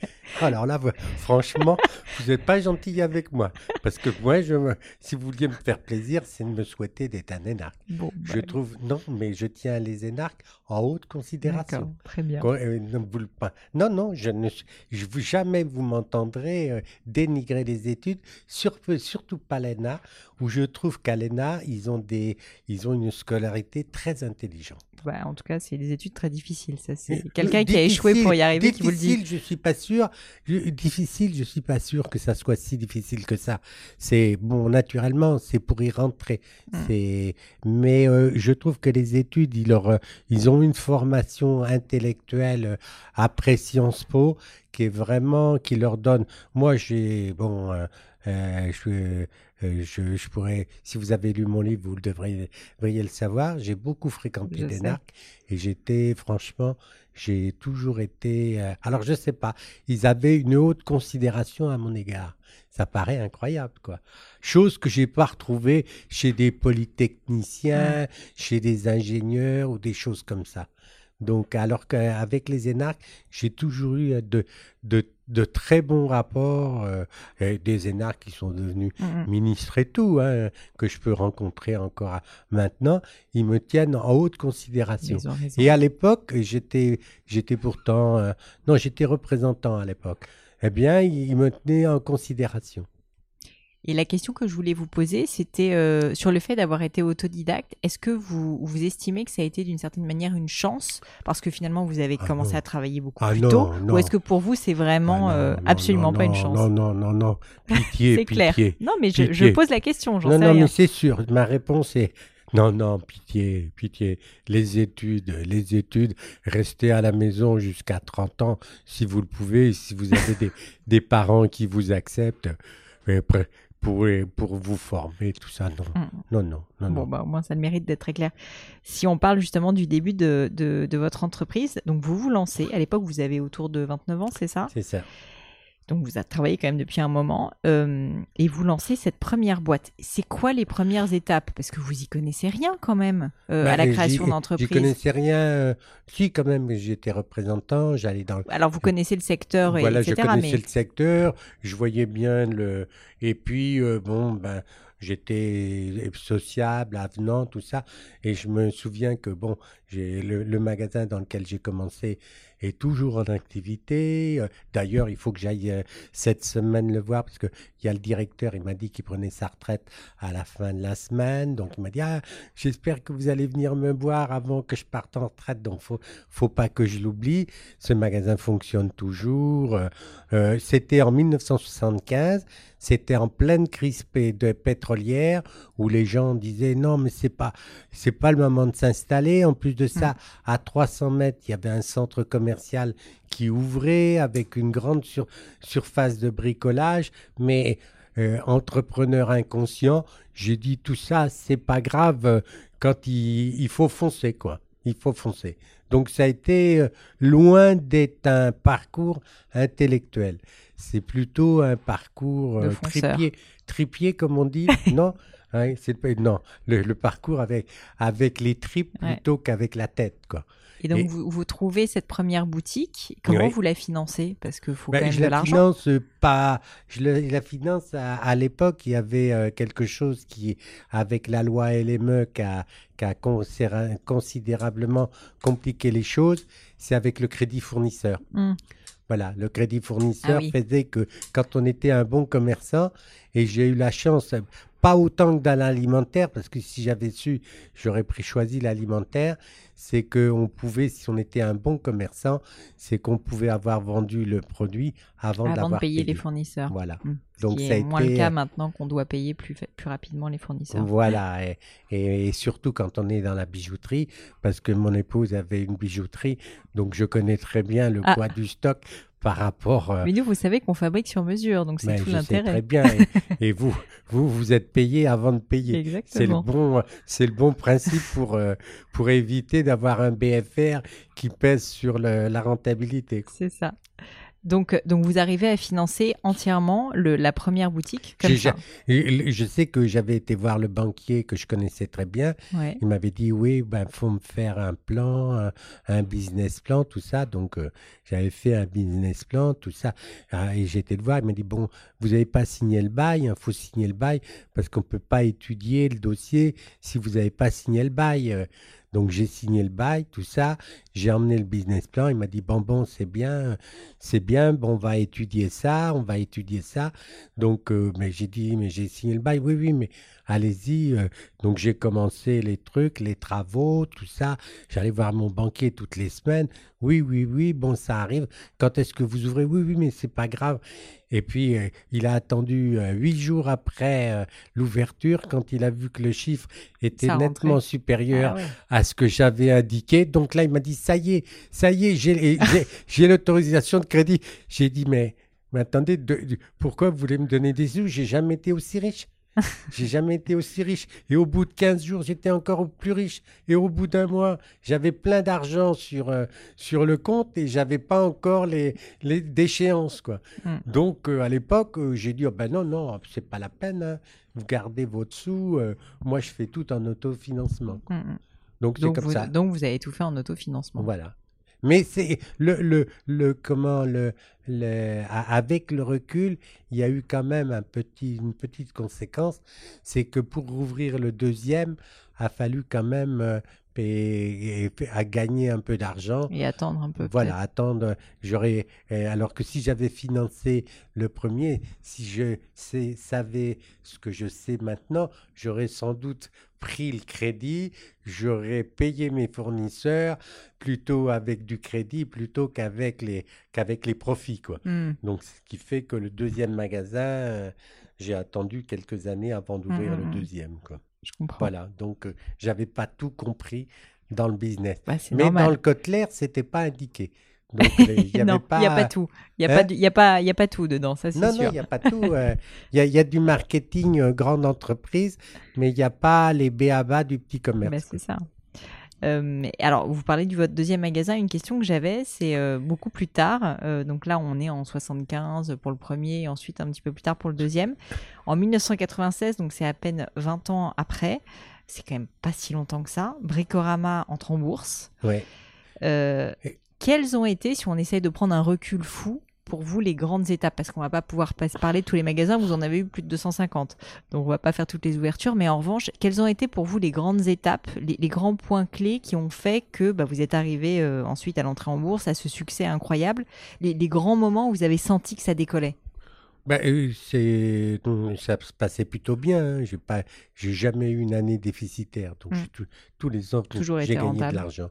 Alors là, vous- franchement, vous n'êtes pas gentil avec moi. Parce que moi, je me- si vous vouliez me faire plaisir, c'est de me souhaiter d'être un énarque. Bon, Je bah, trouve, non, mais je tiens les énarques en haute considération. très bien. Euh, vous le. Non, non, je ne je, jamais vous m'entendrez euh, dénigrer les études, sur- surtout pas l'ENA, où je trouve qu'à l'ENA, ils ont, des, ils ont une scolarité très intelligente. Bah, en tout cas, c'est des études très difficiles. Ça, c'est Euh, quelqu'un qui a échoué pour y arriver qui vous le dit. Difficile, je suis pas sûr. Je- difficile, je suis pas sûr que ça soit si difficile que ça. C'est bon, naturellement, c'est pour y rentrer. Mm. C'est, mais euh, je trouve que les études, ils leur, euh, ils ont une formation intellectuelle après Sciences Po qui est vraiment, qui leur donne. Moi, j'ai bon. euh, euh, je, euh, je, je pourrais, si vous avez lu mon livre, vous le devriez, devriez le savoir. J'ai beaucoup fréquenté Je des sais. narcs et j'étais, franchement, j'ai toujours été. euh, alors, je sais pas, ils avaient une haute considération à mon égard. Ça paraît incroyable, quoi. Chose que j'ai pas retrouvée chez des polytechniciens, chez des ingénieurs ou des choses comme ça. Donc, alors qu'avec les énarques, j'ai toujours eu de, de, de très bons rapports, euh, des énarques qui sont devenus Mm, mm. ministres et tout, hein, que je peux rencontrer encore à- maintenant, ils me tiennent en haute considération. Et à l'époque, j'étais, j'étais pourtant, euh, non, j'étais représentant à l'époque. Eh bien, ils me tenaient en considération. Et la question que je voulais vous poser, c'était euh, sur le fait d'avoir été autodidacte. Est-ce que vous, vous estimez que ça a été d'une certaine manière une chance? Parce que finalement vous avez Ah commencé à travailler beaucoup Ah plus non, tôt non. Ou est-ce que pour vous c'est vraiment Ah non, euh, absolument pas une chance? Non, non, non, non. Pitié, C'est clair. pitié. Non, mais je, pose la question, j'en Non, sais non, rien. mais c'est sûr. Ma réponse est non, non, pitié, pitié. Les études, les études, restez à la maison jusqu'à 30 ans si vous le pouvez, si vous avez des, des parents qui vous acceptent pour, pour vous former, tout ça. Non, Mm. non, non, non. Bon, non. bah, au moins, ça le mérite d'être très clair. Si on parle justement du début de, de, de votre entreprise, donc vous vous lancez. À l'époque, vous avez autour de 29 ans, c'est ça? C'est ça. Donc vous avez travaillé quand même depuis un moment euh, et vous lancez cette première boîte. C'est quoi les premières étapes? Parce que vous y connaissez rien quand même euh, Bah, à la j'y- création d'entreprise. connaissais rien. euh, si, quand même, j'étais représentant, j'allais dans le Alors vous connaissez le secteur, et Voilà, etc. je connaissais mais le secteur, je voyais bien le. Et puis, euh, bon, ben, j'étais sociable, avenant, tout ça. Et je me souviens que, bon, j'ai le, le magasin dans lequel j'ai commencé est toujours en activité. Euh, D'ailleurs, il faut que j'aille euh, cette semaine le voir parce qu'il y a le directeur, il m'a dit qu'il prenait sa retraite à la fin de la semaine. Donc, il m'a dit, ah, j'espère que vous allez venir me voir avant que je parte en retraite. Donc, faut, faut pas que je l'oublie. Ce magasin fonctionne toujours. Euh, c'était en 1975. C'était en pleine crise de pétrolière où les gens disaient non mais c'est pas c'est pas le moment de s'installer. En plus de ça, à 300 mètres, il y avait un centre commercial qui ouvrait avec une grande sur- surface de bricolage. Mais euh, entrepreneur inconscient, j'ai dit tout ça, c'est pas grave. euh, Quand il, il faut foncer quoi. il faut foncer. Donc ça a été euh, loin d'être un parcours intellectuel. C'est plutôt un parcours euh, tripier, tripier comme on dit, non Hein, non, le, le parcours avec avec les tripes Ouais. plutôt qu'avec la tête, quoi. Et donc, Et- vous, vous trouvez cette première boutique. Comment Oui. vous la financez? Parce qu'il faut Ben, quand même je de la l'argent. finance euh, pas. Je la, la finance à, à l'époque, il y avait euh, quelque chose qui, avec la loi LME, qui a, qui a considéra- considérablement compliqué les choses. C'est avec le crédit fournisseur. Hmm. Voilà, le crédit fournisseur Ah oui. faisait que quand on était un bon commerçant, et j'ai eu la chance, pas autant que dans l'alimentaire, parce que si j'avais su, j'aurais pris choisi l'alimentaire, c'est qu'on pouvait, si on était un bon commerçant, c'est qu'on pouvait avoir vendu le produit avant, Avant de d'avoir payer payé. les fournisseurs. Voilà. Ce Donc qui ça a est moins été- le cas maintenant qu'on doit payer plus, plus rapidement les fournisseurs. Voilà, et, et- et surtout quand on est dans la bijouterie, parce que mon épouse avait une bijouterie, donc je connais très bien le Ah. poids du stock par rapport. euh, Mais nous, vous savez qu'on fabrique sur mesure, donc c'est ben, tout sais très l'intérêt. bien. Et, et vous, vous, vous êtes payé avant de payer. C'est le Exactement. bon, c'est le bon principe pour euh, pour éviter d'avoir un BFR qui pèse sur le- la rentabilité. C'est ça. Donc, euh, donc, vous arrivez à financer entièrement le, la première boutique comme ça. Je sais que j'avais été voir le banquier que je connaissais très bien. Ouais. Il m'avait dit oui, ben faut me faire un plan, un, un business plan, tout ça. Donc euh, j'avais fait un business plan, tout ça. Ah, et j'étais le voir. Il m'a dit bon, vous n'avez pas signé le bail, il faut signer le bail parce qu'on peut pas étudier le dossier si vous n'avez pas signé le bail. Donc j'ai signé le bail, tout ça. J'ai emmené le business plan. Il m'a dit bon bon c'est bien, c'est bien. Bon on va étudier ça, on va étudier ça. Donc euh, mais j'ai dit mais j'ai signé le bail. Oui oui mais allez-y. euh, donc j'ai commencé les trucs, les travaux, tout ça. J'allais voir mon banquier toutes les semaines. Oui, oui, oui, bon, ça arrive. Quand est-ce que vous ouvrez? Oui, oui, mais c'est pas grave. Et puis euh, il a attendu euh, huit jours après euh, l'ouverture, quand il a vu que le chiffre était Ça rentrait. nettement supérieur Ah à ce que j'avais indiqué. Donc là, il m'a dit ça y est, ça y est, j'ai l'autorisation de crédit. J'ai dit mais, mais attendez, de- de- pourquoi vous voulez me donner des sous? J'ai jamais été aussi riche. J'ai jamais été aussi riche. Et au bout de 15 jours, j'étais encore plus riche. Et au bout d'un mois, j'avais plein d'argent sur, euh, sur le compte et j'avais pas encore les, les déchéances, quoi. Mm. Donc, euh, à l'époque, euh, j'ai dit, oh, ben non, non, c'est pas la peine. hein. Vous gardez votre sous. moi, je fais tout en autofinancement. Mm, mm. Donc, c'est Donc, comme vous, ça. donc vous avez tout fait en autofinancement. Voilà. Mais c'est le, le, le comment le, le avec le recul, il y a eu quand même un petit une petite conséquence, c'est que pour rouvrir le deuxième, a fallu quand même euh, payer- et- à gagner un peu d'argent. Et attendre un peu. Voilà, attendre. J'aurais, euh, alors que si j'avais financé le premier, si je sais- savais ce que je sais maintenant, j'aurais sans doute pris le crédit, j'aurais payé mes fournisseurs plutôt avec du crédit plutôt qu'avec les qu'avec les profits quoi. peut-être. Mm. Donc ce qui fait que le deuxième magasin, euh, j'ai attendu quelques années avant d'ouvrir Mm, mm, le mm. deuxième quoi. Je comprends. Voilà, donc euh, j'avais pas tout compris dans le business. Bah, Mais normal. dans le Kotler, c'était pas indiqué. Donc, il non, n'y a pas tout. Il n'y a, Hein pas du- il y a, pas- y a pas tout dedans, ça c'est Non, sûr. non, il n'y a pas tout. euh, Il y, a, il y a du marketing euh, grande entreprise, mais il n'y a pas les béabas du petit commerce. Bah, quoi. c'est ça. Euh, alors, vous parlez de votre deuxième magasin. Une question que j'avais, c'est euh, beaucoup plus tard. euh, donc là, on est en 75 pour le premier, et ensuite un petit peu plus tard pour le deuxième. En 1996, donc c'est à peine 20 ans après. C'est quand même pas si longtemps que ça. Bricorama entre en bourse. Ouais. Et- quelles ont été, si on essaye de prendre un recul fou, pour vous les grandes étapes Parce qu'on va pas pouvoir pas- parler de tous les magasins, vous en avez eu plus de 250. Donc on va pas faire toutes les ouvertures, mais en revanche, quelles ont été pour vous les grandes étapes, les, les grands points clés qui ont fait que bah, vous êtes arrivé euh, ensuite à l'entrée en bourse, à ce succès incroyable les, les grands moments où vous avez senti que ça décollait? Ben, c'est, ça se passait plutôt bien. hein. J'ai pas, j'ai jamais eu une année déficitaire. Donc tout- tous les ans, Toujours j'ai gagné rentable. de l'argent.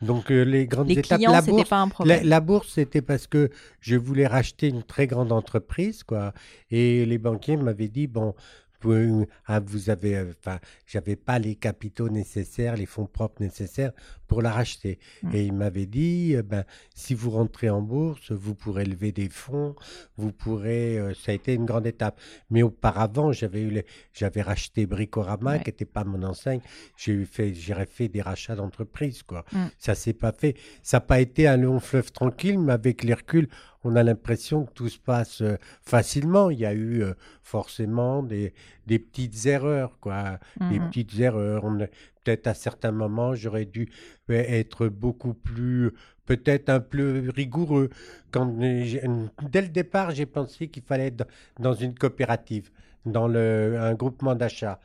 Donc euh, les grandes Les étapes, clients, la bourse, pas un La, problème. la bourse, c'était parce que je voulais racheter une très grande entreprise, quoi. Et les banquiers m'avaient dit, bon, vous, ah, vous avez, euh, enfin, j'avais pas les capitaux nécessaires, les fonds propres nécessaires pour la racheter. Mm. Et il m'avait dit, euh, ben, si vous rentrez en bourse, vous pourrez lever des fonds, vous pourrez. euh, ça a été une grande étape. Mais auparavant, j'avais eu, les- j'avais racheté Bricorama, Ouais. qui n'était pas mon enseigne. J'ai fait, fait des rachats d'entreprises, quoi. Mm. Ça s'est pas fait. Ça n'a pas été un long fleuve tranquille, mais avec les reculs, on a l'impression que tout se passe euh, facilement. Il y a eu euh, forcément des, des petites erreurs, quoi. Des Mhm. petites erreurs. On a- Peut-être à certains moments, j'aurais dû euh, être beaucoup plus, peut-être un peu rigoureux. Quand, dès le départ, j'ai pensé qu'il fallait être dans- dans une coopérative, dans le, un groupement d'achat.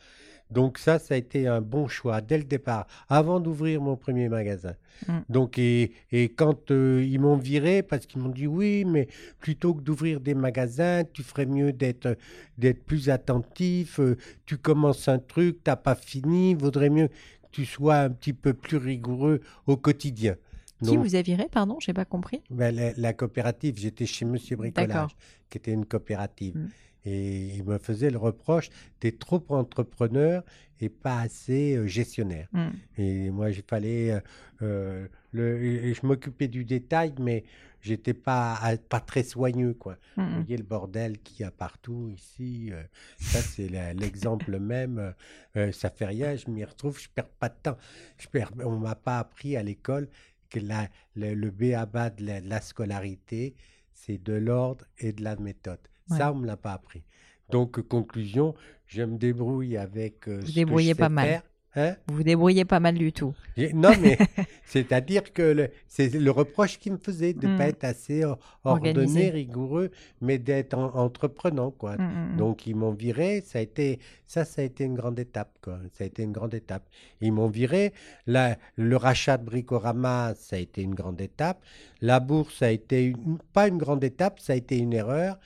Donc ça, ça a été un bon choix dès le départ, avant d'ouvrir mon premier magasin. Mm. Donc et, et quand euh, ils m'ont viré parce qu'ils m'ont dit oui, mais plutôt que d'ouvrir des magasins, tu ferais mieux d'être d'être plus attentif. euh, tu commences un truc, t'as pas fini, vaudrait mieux que tu sois un petit peu plus rigoureux au quotidien. Qui vous a viré, pardon J'ai pas compris. ben, la, la coopérative, j'étais chez Monsieur Bricolage, qui était une coopérative. Mm. Et il me faisait le reproche d'être trop entrepreneur et pas assez euh, gestionnaire. Mm. Et moi, il fallait. euh, euh, le, je m'occupais du détail, mais j'étais pas, à- pas très soigneux, quoi. Vous Mm. voyez le bordel qu'il y a partout ici. euh, ça, c'est l'exemple même. euh, ça fait rien, je m'y retrouve, je perds pas de temps. Je perds, on m'a pas appris à l'école que la, le, le béaba de la, de la scolarité, c'est de l'ordre et de la méthode. Ouais. Ça, on me l'a pas appris. Donc, conclusion, je me débrouille avec. euh, Vous ce que débrouillez je sais pas mal. faire. Hein? Vous vous débrouillez pas mal du tout. Non, mais c'est-à-dire que c'est le reproche qu'il me faisait de ne pas être assez ordonné, Organisé. rigoureux, mais d'être en- entreprenant, quoi. Mm, mm, mm. Donc ils m'ont viré, ça a été ça, ça a été une grande étape, quoi. Ça a été une grande étape. Ils m'ont viré. La- le rachat de Bricorama, ça a été une grande étape. La bourse, ça a été une- pas une grande étape, ça a été une erreur.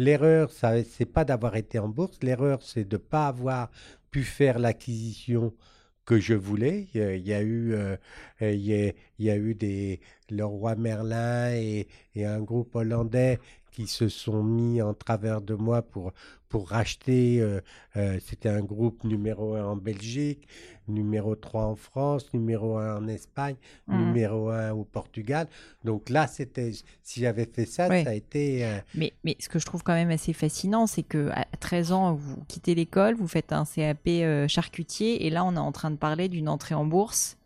L'erreur, ça, c'est pas d'avoir été en bourse. L'erreur, c'est de pas avoir pu faire l'acquisition que je voulais. Il y a, eu, euh, il y a, il y a eu des le roi Merlin et, et un groupe hollandais qui se sont mis en travers de moi pour pour racheter. euh, euh, C'était un groupe numéro un en Belgique, numéro 3 en France, numéro 1 en Espagne, Mhm. numéro 1 au Portugal. Donc là, c'était si j'avais fait ça, ça a été. euh, Mais, mais ce que je trouve quand même assez fascinant, c'est que à 13 ans, vous quittez l'école, vous faites un CAP charcutier, et là, on est en train de parler d'une entrée en bourse.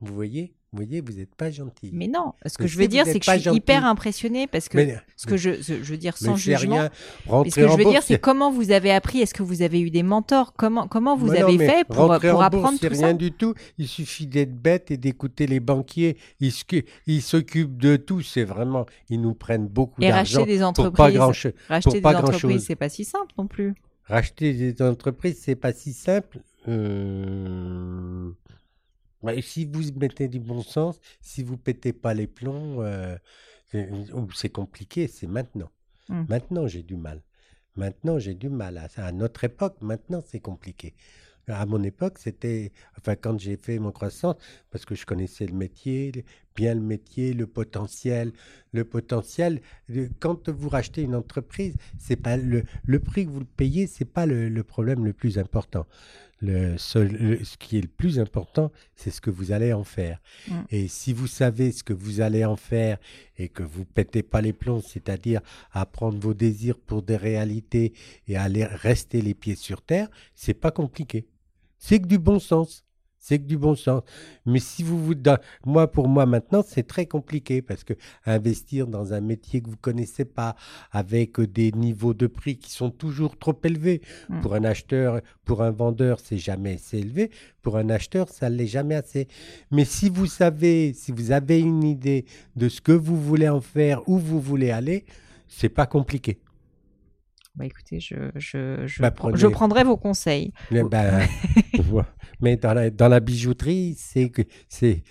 vous voyez, vous voyez, vous n'êtes pas gentil. Mais non, ce que Mais je veux dire, c'est que je suis hyper impressionnée parce que Mais- ce que je, je veux dire sans jugement. rien. Mais ce que je veux bourse, dire, c'est comment vous avez appris? Est-ce que vous avez eu des mentors? Comment comment vous Mais avez fait pour, pour en apprendre c'est rien ça? du tout. Il suffit d'être bête et d'écouter les banquiers. Ils s'occu- ils s'occupent de tout. C'est vraiment, ils nous prennent beaucoup Et d'argent racheter des pour entreprises, pas grand racheter des pas entreprises, c'est pas si simple non plus. Racheter des entreprises, c'est pas si simple. Euh, ouais, si vous mettez du bon sens, si vous pétez pas les plombs, euh, c'est compliqué. C'est maintenant. Hmm. Maintenant, j'ai du mal. Maintenant, j'ai du mal. À, à notre époque, maintenant, c'est compliqué. À mon époque, c'était, enfin, quand j'ai fait mon croissance, parce que je connaissais le métier, bien le métier, le potentiel, le potentiel. Quand vous rachetez une entreprise, c'est pas le, le prix que vous payez, c'est pas le, le problème le plus important. Le, seul- ce qui est le plus important, c'est ce que vous allez en faire. Mm. Et si vous savez ce que vous allez en faire et que vous pétez pas les plombs, c'est-à-dire à prendre vos désirs pour des réalités et à aller rester les pieds sur terre, c'est pas compliqué. C'est que du bon sens. C'est que du bon sens. Mais si vous vous, dans- moi pour moi maintenant, c'est très compliqué parce que investir dans un métier que vous connaissez pas, avec des niveaux de prix qui sont toujours trop élevés Mm. pour un acheteur, pour un vendeur, c'est jamais assez élevé. Pour un acheteur, ça l'est jamais assez. Mais si vous savez, si vous avez une idée de ce que vous voulez en faire, où vous voulez aller, c'est pas compliqué. Bah écoutez, je, je, je, Bah, prenez- je prendrai vos conseils. Mais, voilà. Mais dans la, dans la bijouterie, c'est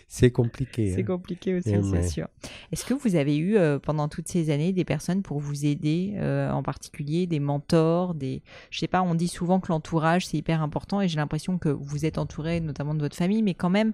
c'est compliqué. C'est hein. compliqué aussi, Eh, c'est mais- sûr. Est-ce que vous avez eu euh, pendant toutes ces années des personnes pour vous aider, euh, en particulier des mentors, des, je sais pas, on dit souvent que l'entourage c'est hyper important et j'ai l'impression que vous êtes entouré notamment de votre famille, mais quand même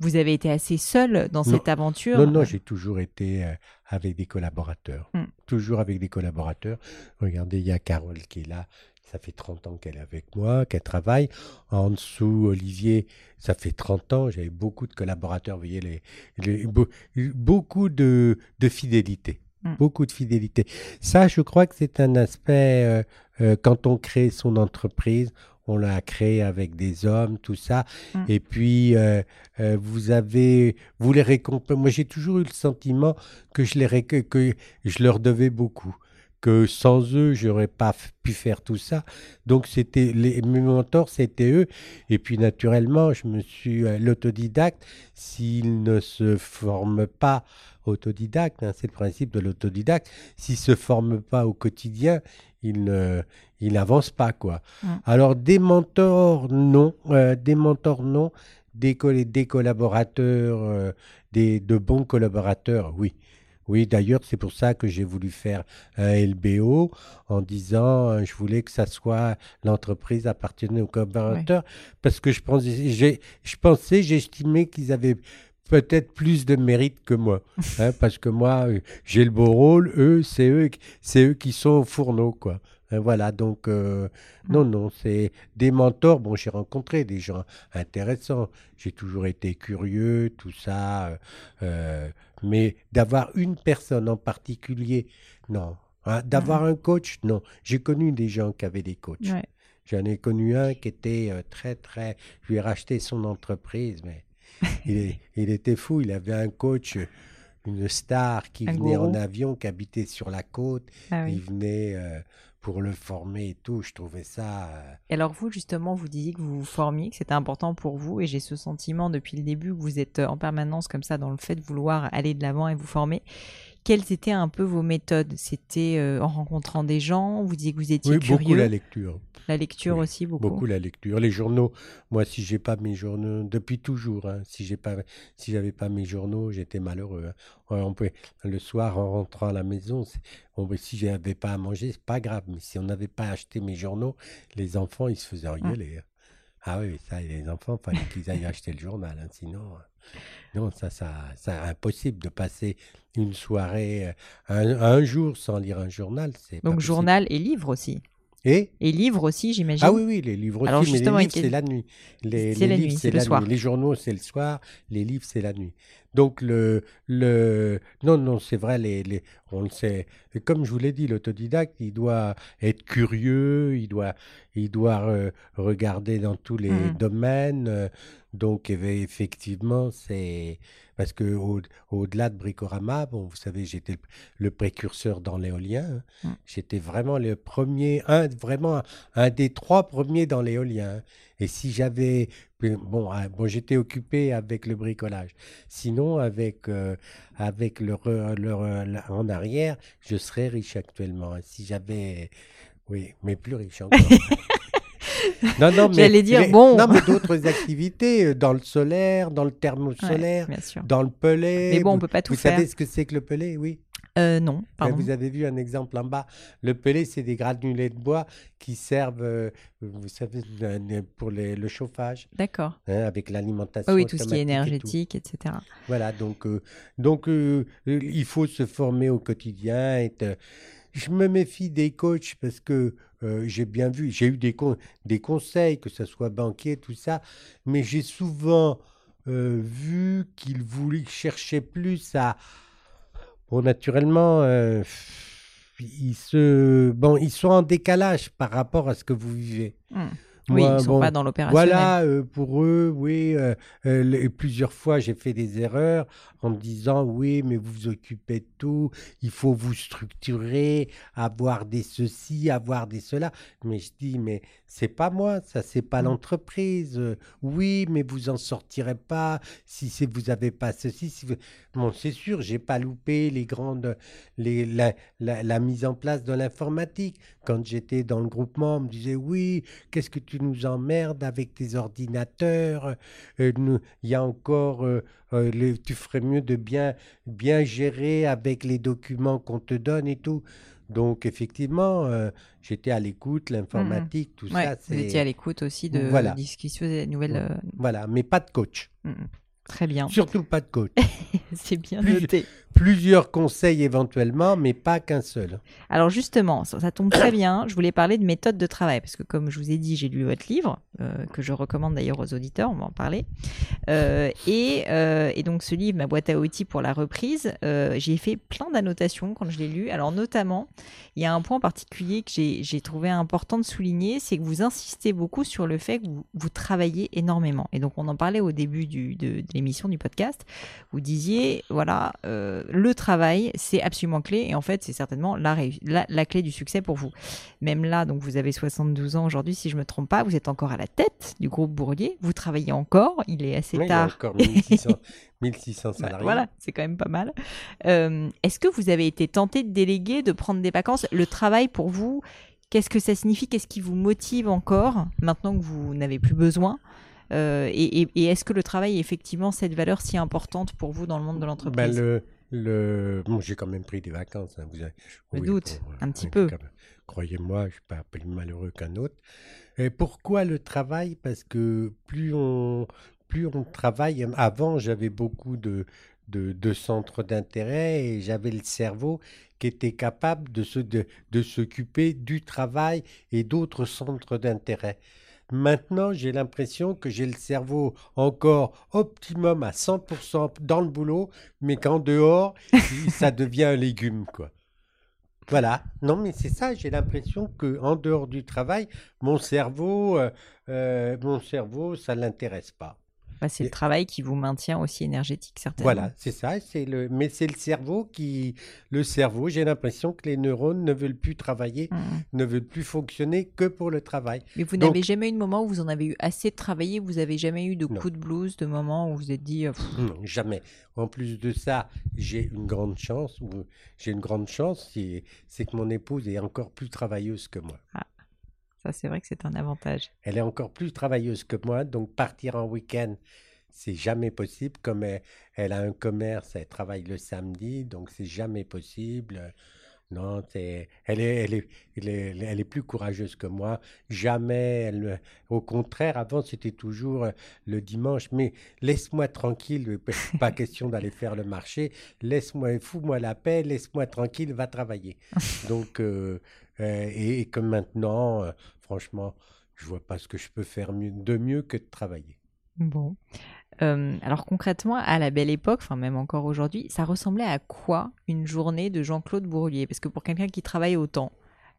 vous avez été assez seul dans Non. cette aventure? Non, non, j'ai toujours été euh, avec des collaborateurs. Mm. Toujours avec des collaborateurs. Regardez, il y a Carole qui est là. ça fait 30 ans qu'elle est avec moi, qu'elle travaille. En dessous, Olivier, ça fait 30 ans. J'avais beaucoup de collaborateurs, vous voyez, les, les- beau- beaucoup de, de fidélité. Mm. Beaucoup de fidélité. Ça, je crois que c'est un aspect, euh, euh, quand on crée son entreprise, on l'a créé avec des hommes, tout ça. Mm. Et puis, euh, euh, vous avez, vous les récompenses. Moi, j'ai toujours eu le sentiment que je, les que je leur devais beaucoup. Que sans eux, j'aurais pas pu faire tout ça. Donc, c'était les, mes mentors, c'était eux. Et puis, naturellement, je me suis euh, l'autodidacte. S'il ne se forme pas autodidacte, hein, c'est le principe de l'autodidacte. S'il se forme pas au quotidien, il ne, il n'avance pas quoi. Alors des mentors, non, Euh, des mentors, non, des, coll- des collaborateurs, euh, des de bons collaborateurs, oui. Oui, d'ailleurs, c'est pour ça que j'ai voulu faire un LBO en disant euh, je voulais que ça soit l'entreprise appartenait aux collaborateurs parce que je pensais, je pensais, j'estimais qu'ils avaient peut-être plus de mérite que moi, hein, parce que moi, euh, j'ai le beau rôle, eux, c'est eux, eux qui sont au fourneau, quoi. Hein, voilà, donc euh, non, non, c'est des mentors. Bon, j'ai rencontré des gens intéressants. J'ai toujours été curieux, tout ça, euh, euh, mais d'avoir une personne en particulier, non. Hein, d'avoir un coach, non. J'ai connu des gens qui avaient des coachs. Ouais. J'en ai connu un qui était euh, très, très. Je lui ai racheté son entreprise, mais il, est- il était fou. Il avait un coach, euh, une star qui Un venait en avion, qui habitait sur la côte. Ah oui. Il venait euh, pour le former et tout. Je trouvais ça. euh, alors vous, justement, vous disiez que vous vous formiez, que c'était important pour vous, et j'ai ce sentiment depuis le début que vous êtes euh, en permanence comme ça dans le fait de vouloir aller de l'avant et vous former. Quelles étaient un peu vos méthodes? C'était euh, en rencontrant des gens Vous disiez que vous étiez Oui, curieux? beaucoup la lecture. La lecture Oui, aussi, beaucoup. Beaucoup la lecture. Les journaux, moi, si j'ai pas mes journaux, depuis toujours, hein, si j'ai pas, si j'avais pas mes journaux, j'étais malheureux. hein. On le soir, en rentrant à la maison, on, si j'avais pas à manger, c'est pas grave. Mais si on n'avait pas acheté mes journaux, les enfants, ils se faisaient engueuler. hein. Ah oui, ça, les enfants, fallait qu'ils aillent acheter le journal, hein, sinon, euh, non, ça, ça, ça, impossible de passer une soirée, euh, un, un jour sans lire un journal, c'est Donc journal et livre aussi. Et? Et livre aussi, j'imagine. ah oui, oui, les livres aussi, mais les livres, c'est la nuit. Les, la livres, nuit, c'est le la soir. nuit. Les journaux, c'est le soir. Les livres, c'est la nuit. Donc, le, le... non, non, c'est vrai, les, les... on le sait. Et comme je vous l'ai dit, l'autodidacte, il doit être curieux, il doit, il doit euh, regarder dans tous les Mhm. domaines. euh, Donc, eh bien, effectivement, c'est... Parce que au- au-delà de Bricorama, bon, vous savez, j'étais le, le précurseur dans l'éolien. hein. Mm. J'étais vraiment le premier, un, vraiment un des trois premiers dans l'éolien. hein. Et si j'avais, bon, ah, bon, j'étais occupé avec le bricolage. Sinon, avec euh, avec le, re- le re- en arrière, je serais riche actuellement. hein. Si j'avais, oui, mais plus riche encore. non, non, mais J'allais dire, les- bon. Non, mais d'autres activités euh, dans le solaire, dans le thermosolaire, dans le pellet. Mais bon, on vous- peut pas tout vous faire. savez ce que c'est que le pellet, oui. Euh, non, pardon. Vous avez vu un exemple en bas. Le pellet, c'est des granulés de bois qui servent, euh, vous savez, pour les- le chauffage, D'accord. hein, avec l'alimentation. Oui, tout ce qui est et énergétique, etc. Voilà, donc, euh, donc il faut se former au quotidien. être, euh, je me méfie des coachs parce que euh, j'ai bien vu, j'ai eu des, des conseils, que ce soit banquier, tout ça, mais j'ai souvent euh, vu qu'ils voulaient chercher plus à. Bon, naturellement, euh, ils, se, bon, ils sont en décalage par rapport à ce que vous vivez. Hmm. Oui, Moi, ils sont bon, pas dans l'opérationnel. Voilà, euh, pour eux, oui. euh, euh, les- plusieurs fois, j'ai fait des erreurs en me disant, oui, mais vous vous occupez de tout, il faut vous structurer, avoir des ceci, avoir des cela. Mais je dis, mais c'est pas moi, ça, c'est pas Mm. l'entreprise. Oui, mais vous en sortirez pas si c'est vous avez pas ceci. Si vous... Bon, c'est sûr, j'ai pas loupé les grandes, les, la, la- la mise en place de l'informatique. Quand j'étais dans le groupement, on me disait, oui, qu'est-ce que tu nous emmerdes avec tes ordinateurs Euh, Il y a encore, euh, euh, les- tu ferais mieux de bien, bien gérer avec les documents qu'on te donne et tout. Donc, effectivement, euh, j'étais à l'écoute, l'informatique, tout. Ouais, ça. vous étiez à l'écoute aussi de Voilà. discussions des nouvelles. euh, Voilà, mais pas de coach. hmm. Très bien. Surtout pas de coach. C'est bien noté. Plusieurs conseils éventuellement, mais pas qu'un seul. Alors justement, ça, tombe très bien. Je voulais parler de méthode de travail parce que comme je vous ai dit, j'ai lu votre livre euh, que je recommande d'ailleurs aux auditeurs. On va en parler. Euh, et, euh, et donc ce livre, ma boîte à outils pour la reprise, j'ai fait plein d'annotations quand je l'ai lu. Alors notamment, il y a un point particulier que j'ai trouvé important de souligner, c'est que vous insistez beaucoup sur le fait que vous, vous travaillez énormément. Et donc on en parlait au début du, de, l'émission du podcast. Vous disiez, voilà, le travail, c'est absolument clé. Et en fait, c'est certainement la, réu- la, la clé du succès pour vous. Même là, donc vous avez 72 ans aujourd'hui, si je me trompe pas, vous êtes encore à la tête du groupe Bourdier. Vous travaillez encore. Il est assez Oui, il y a tard. encore 1600, 1600 Bah, salariés. Voilà, c'est quand même pas mal. Euh, Est-ce que vous avez été tenté de déléguer, de prendre des vacances? Le travail pour vous, qu'est-ce que ça signifie? Qu'est-ce qui vous motive encore maintenant que vous n'avez plus besoin? Euh, Et, et- et est-ce que le travail est effectivement cette valeur si importante pour vous dans le monde de Ben, l'entreprise? le, le... Bon, j'ai quand même pris des vacances. hein, vous avez- Oui, doute, bon, un petit peu. Croyez-moi, je ne suis pas plus malheureux qu'un autre. Et pourquoi le travail? Parce que plus on, plus on travaille, avant j'avais beaucoup de, de, de centres d'intérêt et j'avais le cerveau qui était capable de, se, de, de s'occuper du travail et d'autres centres d'intérêt. Maintenant, j'ai l'impression que j'ai le cerveau encore optimum à 100% dans le boulot, mais qu'en dehors, ça devient un légume, quoi. Voilà. Non, mais c'est ça. J'ai l'impression que en dehors du travail, mon cerveau, euh, euh, mon cerveau, ça l'intéresse pas. Bah, C'est le travail qui vous maintient aussi énergétique, certainement. Voilà, c'est ça. C'est le, mais c'est le cerveau qui, le cerveau. J'ai l'impression que les neurones ne veulent plus travailler, Mhm. ne veulent plus fonctionner que pour le travail. Mais vous n'avez jamais eu de moment où vous en avez eu assez de travailler Vous avez jamais eu de Non. coup de blues, de moments où vous vous êtes dit euh, pff, Non, jamais. En plus de ça, j'ai une grande chance, ou j'ai une grande chance, c'est c'est que mon épouse est encore plus travailleuse que moi. Ça c'est vrai que c'est un avantage. Elle est encore plus travailleuse que moi, donc partir en week-end, c'est jamais possible. Comme elle, elle a un commerce, elle travaille le samedi, donc c'est jamais possible. Non, elle est, elle est, elle est, elle est plus courageuse que moi. Jamais, elle, au contraire, avant c'était toujours euh, le dimanche. Mais laisse-moi tranquille, pas question d'aller faire le marché. Laisse-moi, fous-moi la paix, laisse-moi tranquille, va travailler. Donc, euh, et, et comme maintenant, euh, franchement, je vois pas ce que je peux faire de mieux que de travailler. Bon. Euh, alors concrètement, à la belle époque, enfin même encore aujourd'hui, ça ressemblait à quoi une journée de Jean-Claude Bourlier? Parce que pour quelqu'un qui travaille autant,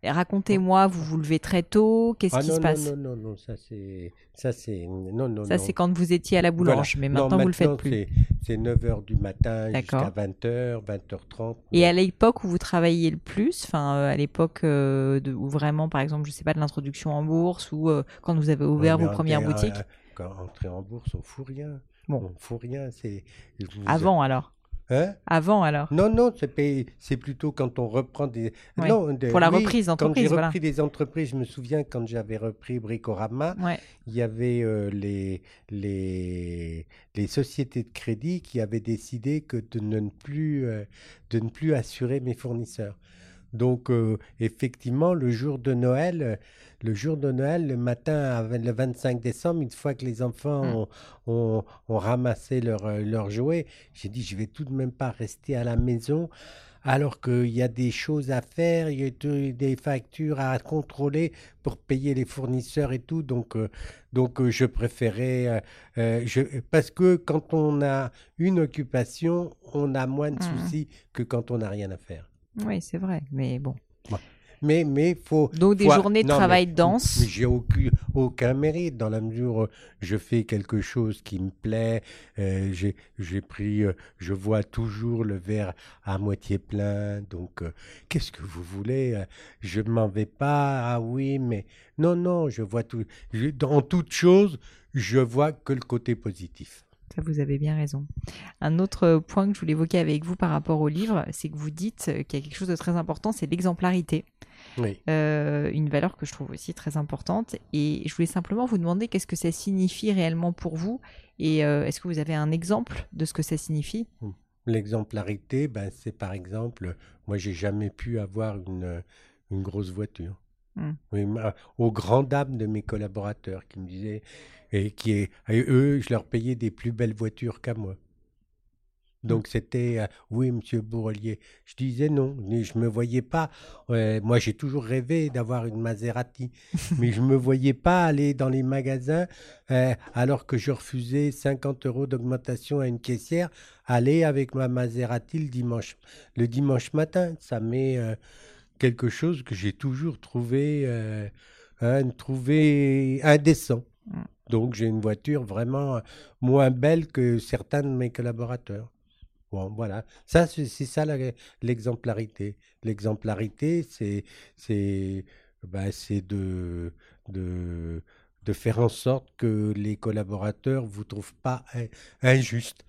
racontez-moi, vous vous levez très tôt, qu'est-ce Ah qui non, se non, passe non, non, non, ça c'est, ça c'est, non, non, Ça c'est quand vous étiez à la Voilà. boulange, mais Non, maintenant vous le faites plus. c'est- C'est 9h du matin jusqu'à D'accord. 20h, 20h30. Et à l'époque où vous travailliez le plus, enfin euh, à l'époque euh, où vraiment, par exemple, je sais pas, de l'introduction en bourse ou euh, quand vous avez ouvert vos mais premières boutiques, Quand entrer en bourse, on fout rien. Bon. On fout rien. Avant alors, Hein? Avant alors. Non, non, c'est plutôt quand on reprend des. Ouais, Non, de- pour la oui, reprise Quand j'ai d'entreprise, voilà. repris des entreprises, je me souviens quand j'avais repris Bricorama, Ouais. il y avait euh, les, les, les sociétés de crédit qui avaient décidé que de ne plus, euh, de ne plus assurer mes fournisseurs. Donc, euh, effectivement, le jour de Noël, le jour de Noël, le matin, le 25 décembre, une fois que les enfants Mm. ont, ont- ont ramassé leurs euh, jouets, j'ai dit, je vais tout de même pas rester à la maison alors qu'il y a des choses à faire, il y a de- des factures à contrôler pour payer les fournisseurs et tout. Donc, euh, donc euh, je préférais... euh, je, parce que quand on a une occupation, on a moins de Mhm. soucis que quand on n'a rien à faire. Oui, c'est vrai, mais bon. Mais mais faut Donc des faut- journées de non, mais- travail denses. J'ai aucun, aucun mérite dans la mesure où je fais quelque chose qui me plaît. euh, j'ai j'ai pris, euh, je vois toujours le verre à moitié plein. Donc euh, qu'est-ce que vous voulez euh, Je m'en vais pas. Ah oui, mais non non, je vois tout. je- dans toute chose, je vois que le côté positif. Ça, vous avez bien raison. Un autre point que je voulais évoquer avec vous par rapport au livre, c'est que vous dites qu'il y a quelque chose de très important, c'est l'exemplarité. Oui. Euh, une valeur que je trouve aussi très importante. Et je voulais simplement vous demander qu'est-ce que ça signifie réellement pour vous et euh, est-ce que vous avez un exemple de ce que ça signifie? L'exemplarité, ben, c'est par exemple, moi j'ai jamais pu avoir une, une grosse voiture. Mm. Oui, aux grandes dames de mes collaborateurs qui me disaient, et qui et eux, je leur payais des plus belles voitures qu'à moi. Donc c'était euh, oui, Monsieur Bourrelier. Je disais non, je me voyais pas. moi, j'ai toujours rêvé d'avoir une Maserati, mais je me voyais pas aller dans les magasins euh, alors que je refusais 50 euros d'augmentation à une caissière, aller avec ma Maserati le dimanche, le dimanche matin. Ça met euh, quelque chose que j'ai toujours trouvé, hein, trouvé indécent. Donc j'ai une voiture vraiment moins belle que certains de mes collaborateurs. Bon, voilà. Ça, c'est ça l'exemplarité. L'exemplarité, c'est c'est bah, de, de, de faire en sorte que les collaborateurs ne vous trouvent pas injuste.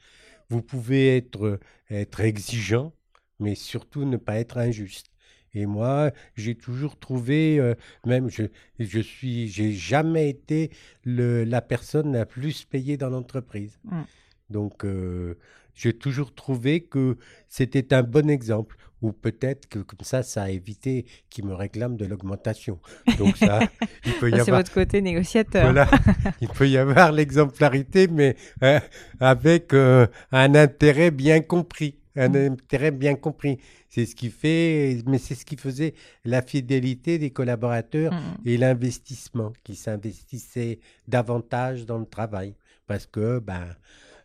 Vous pouvez être, être exigeant, mais surtout ne pas être injuste. Et moi, j'ai toujours trouvé, euh, même je, je suis, j'ai jamais été le, la personne la plus payée dans l'entreprise. Mmh. Donc, euh, j'ai toujours trouvé que c'était un bon exemple. Ou peut-être que comme ça, ça a évité qu'ils me réclament de l'augmentation. Donc ça, il peut y avoir... C'est votre côté négociateur. Voilà, il peut y avoir l'exemplarité, mais hein, avec euh, un intérêt bien compris. Un intérêt bien compris. C'est ce qui fait, mais c'est ce qui faisait la fidélité des collaborateurs mm. et l'investissement, qui s'investissaient davantage dans le travail. Parce que, ben,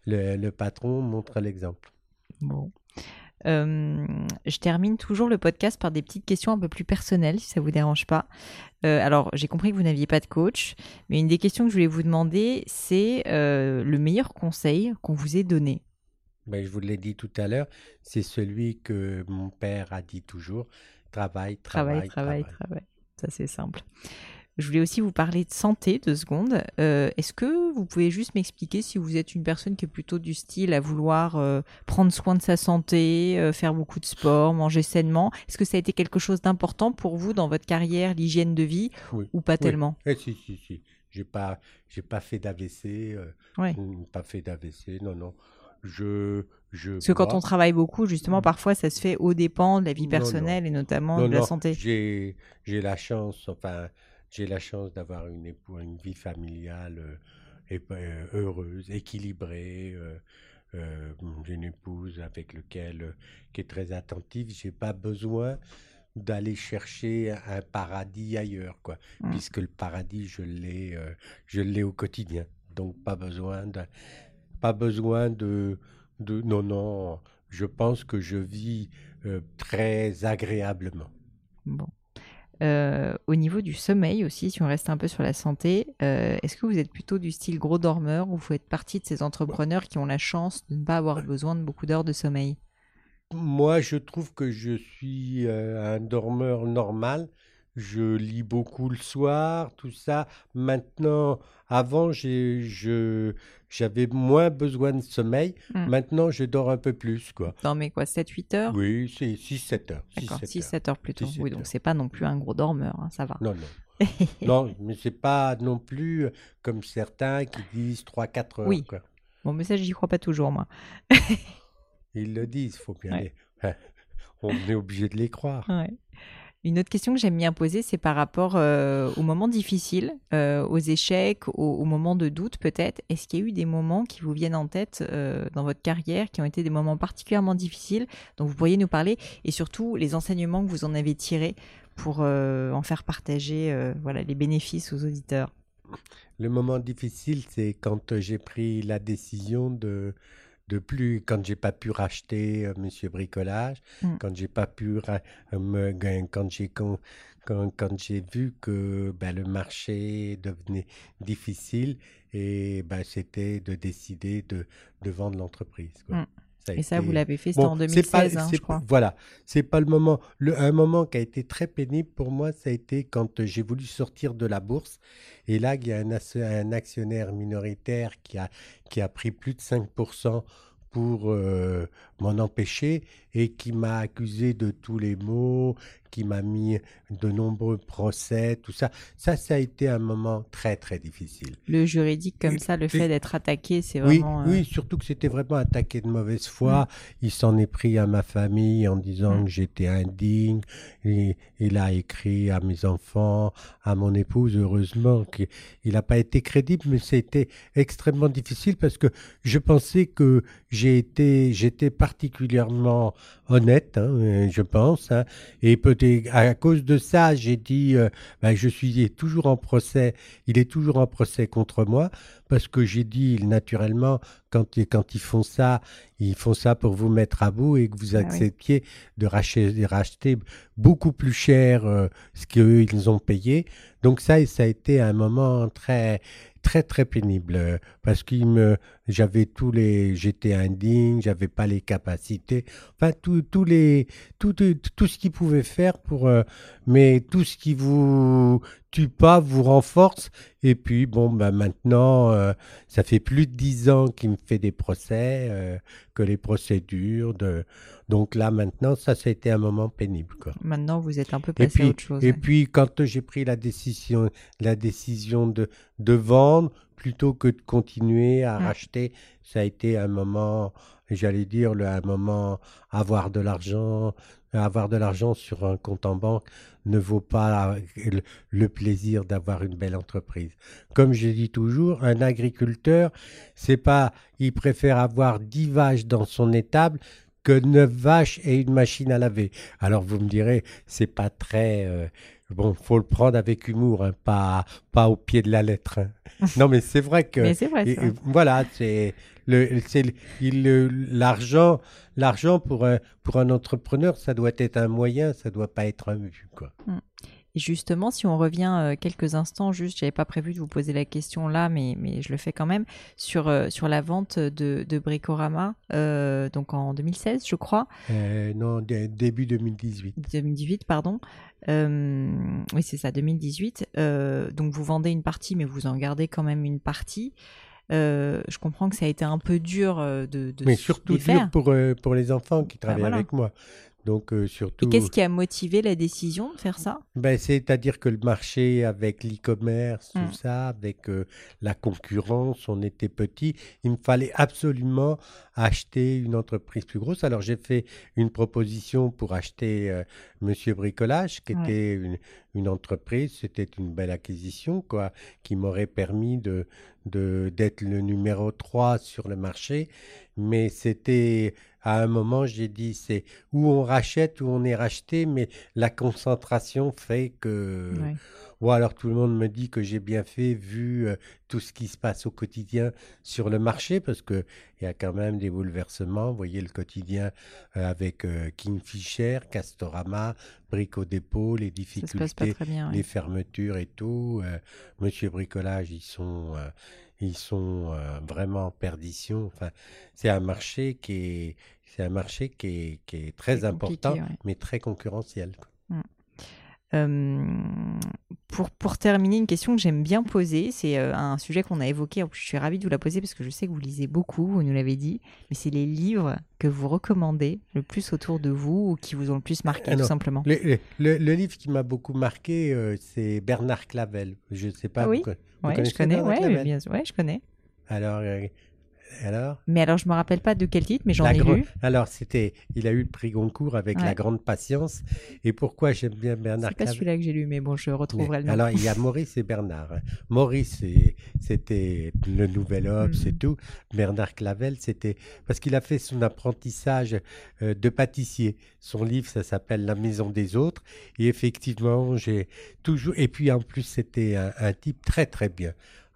le, patron montre l'exemple. Bon. Euh, je termine toujours le podcast par des petites questions un peu plus personnelles, si ça vous dérange pas. Euh, alors, j'ai compris que vous n'aviez pas de coach, mais une des questions que je voulais vous demander, c'est euh, le meilleur conseil qu'on vous ait donné. Ben, je vous l'ai dit tout à l'heure, c'est celui que mon père a dit toujours travail, travail, travail. travail. travail. Ça, c'est simple. Je voulais aussi vous parler de santé, deux secondes. Euh, est-ce que vous pouvez juste m'expliquer si vous êtes une personne qui est plutôt du style à vouloir euh, prendre soin de sa santé, euh, faire beaucoup de sport, manger sainement? Est-ce que ça a été quelque chose d'important pour vous dans votre carrière, l'hygiène de vie, ou pas tellement? Eh, Si, si, si. J'ai pas, j'ai pas fait d'AVC, pas fait d'AVC, non, non. Je, je Parce que quand on travaille beaucoup, justement, parfois, ça se fait au dépens de la vie personnelle et notamment de la santé. J'ai, la chance, enfin, j'ai la chance d'avoir une, une vie familiale euh, euh, heureuse, équilibrée. Euh, j'ai une épouse avec laquelle qui est très attentive. J'ai pas besoin d'aller chercher un paradis ailleurs, quoi, mmh. puisque le paradis je l'ai, je l'ai au quotidien. Donc pas besoin de, pas besoin de, de, non non. Je pense que je vis très agréablement. Bon. Euh, au niveau du sommeil aussi, si on reste un peu sur la santé, euh, est-ce que vous êtes plutôt du style gros dormeur ou vous faites partie de ces entrepreneurs qui ont la chance de ne pas avoir besoin de beaucoup d'heures de sommeil? Moi, je trouve que je suis euh, un dormeur normal je lis beaucoup le soir, tout ça. Maintenant, avant, j'avais moins besoin de sommeil. Hmm. Maintenant, je dors un peu plus, quoi. mais quoi, 7-8 heures? Oui, c'est 6-7 heures. D'accord, 6-7 heures plutôt. oui, donc c'est pas non plus un gros dormeur, hein, ça va. Non, non. non, mais c'est pas non plus euh, comme certains qui disent 3-4 heures. Oui. Bon, mais ça, j'y crois pas toujours, moi. Ils le disent, il faut bien aller. On est obligé de les croire. Ouais. Une autre question que j'aime bien poser, c'est par rapport euh, aux moments difficiles, euh, aux échecs, aux, moments de doute peut-être. Est-ce qu'il y a eu des moments qui vous viennent en tête euh, dans votre carrière, qui ont été des moments particulièrement difficiles, dont vous pourriez nous parler, et surtout les enseignements que vous en avez tirés pour en faire partager voilà, les bénéfices aux auditeurs? Le moment difficile, c'est quand j'ai pris la décision de de plus quand j'ai pas pu racheter euh, Monsieur Bricolage, mm. quand j'ai pas pu euh, me quand j'ai quand, quand, j'ai vu que ben, le marché devenait difficile et ben, c'était de décider de, de vendre l'entreprise. Mm. Et ça, vous l'avez fait, c'était en 2016, hein, je crois. Voilà, c'est pas le moment. Le, un moment qui a été très pénible pour moi, ça a été quand j'ai voulu sortir de la bourse. Et là, il y a un, un actionnaire minoritaire qui a, qui a pris plus de 5% pour euh, m'en empêcher et qui m'a accusé de tous les maux, qui m'a mis de nombreux procès, tout ça. Ça, ça a été un moment très, très difficile. Le juridique comme ça, le fait d'être attaqué, c'est oui, vraiment... Oui, surtout que c'était vraiment attaqué de mauvaise foi. Mm. Il s'en est pris à ma famille en disant mm. que j'étais indigne. Et, il a écrit à mes enfants, à mon épouse, heureusement qu'il n'a pas été crédible, mais c'était extrêmement difficile parce que je pensais que j'ai été, j'étais particulièrement honnête, hein, je pense, hein, et peut-être à cause de ça, j'ai dit, euh, ben, je suis toujours en procès, il est toujours en procès contre moi, parce que j'ai dit naturellement, quand, quand ils font ça, ils font ça pour vous mettre à bout et que vous ah acceptiez de, racheter, racheter, beaucoup plus cher euh, ce qu'eux, ils ont payé. Donc ça, ça a été un moment très, très très pénible euh, parce qu'il me j'avais tous les j'étais indigne j'avais pas les capacités. Enfin tous tous les tout, tout, ce qu'il pouvait faire pour euh, mais tout ce qui vous tue pas vous renforce. Et puis bon ben maintenant euh, ça fait plus de dix ans qu'il me fait des procès que les procédures de donc là maintenant ça ça a été un moment pénible quoi. maintenant vous êtes un peu passé puis, à autre chose et puis quand j'ai pris la décision la décision de de vendre plutôt que de continuer à racheter. Ça a été un moment, j'allais dire, le, un moment, avoir de l'argent, avoir de l'argent sur un compte en banque ne vaut pas le, plaisir d'avoir une belle entreprise. Comme je dis toujours, un agriculteur, c'est pas, il préfère avoir dix vaches dans son étable que neuf vaches et une machine à laver. Alors vous me direz, c'est pas très, euh, Bon, faut le prendre avec humour, hein, pas, pas au pied de la lettre. Hein. non, mais c'est vrai que. mais c'est vrai. Ça. voilà, c'est le, c'est l'argent, l'argent pour un, pour un entrepreneur, ça doit être un moyen, ça doit pas être un but, quoi. Mmh justement, si on revient euh, quelques instants, juste, j'avais pas prévu de vous poser la question là, mais, mais je le fais quand même, sur, euh, sur la vente de, de Bricorama, euh, donc en 2016, je crois. non, début 2018. 2018, pardon. oui, c'est ça, 2018. donc vous vendez une partie, mais vous en gardez quand même une partie. je comprends que ça a été un peu dur de, de Mais surtout dur pour, pour les enfants qui bah, travaillent avec moi. Donc, euh, surtout... Et qu'est-ce qui a motivé la décision de faire ça? Ben, C'est-à-dire que le marché avec l'e-commerce, tout mmh. ça, avec euh, la concurrence, on était petit. Il me fallait absolument acheter une entreprise plus grosse. Alors, j'ai fait une proposition pour acheter euh, Monsieur Bricolage, qui était une, une entreprise. C'était une belle acquisition, quoi, qui m'aurait permis de d'être le numéro 3 sur le marché. Mais c'était à un moment, j'ai dit, c'est où on rachète, où on est racheté, mais la concentration fait que... Ou alors tout le monde me dit que j'ai bien fait vu euh, tout ce qui se passe au quotidien sur le marché, parce qu'il y a quand même des bouleversements. Vous voyez le quotidien euh, avec euh, Kingfisher, Castorama, Brico Dépôt, les difficultés, les fermetures et tout. Monsieur Bricolage, ils sont ils sont vraiment en perdition. Enfin, c'est un marché qui est, c'est un marché qui est, qui est très important, mais très concurrentiel. Pour, pour terminer, une question que j'aime bien poser, c'est un sujet qu'on a évoqué, je suis ravie de vous la poser parce que je sais que vous lisez beaucoup, vous nous l'avez dit, mais c'est les livres que vous recommandez le plus autour de vous ou qui vous ont le plus marqué, tout simplement. Le, le, livre qui m'a beaucoup marqué, c'est Bernard Clavel. Je ne sais pas. oui, vous, je connais, ouais, bien, ouais, je connais. Alors, alors? Mais alors, je me rappelle pas de quel titre, mais j'en ai lu. Alors, c'était, il a eu le prix Goncourt avec La Grande Patience. Et pourquoi j'aime bien Bernard C'est pas celui-là que j'ai lu, mais bon, je retrouverai le nom. Alors, il y a Maurice et Bernard. Hein. Maurice, c'était le Nouvel Homme, c'est mm. tout. Bernard Clavel, c'était parce qu'il a fait son apprentissage euh, de pâtissier. Son livre, ça s'appelle La Maison des Autres. Et effectivement, j'ai toujours. Et puis, en plus, c'était un type très, très bien.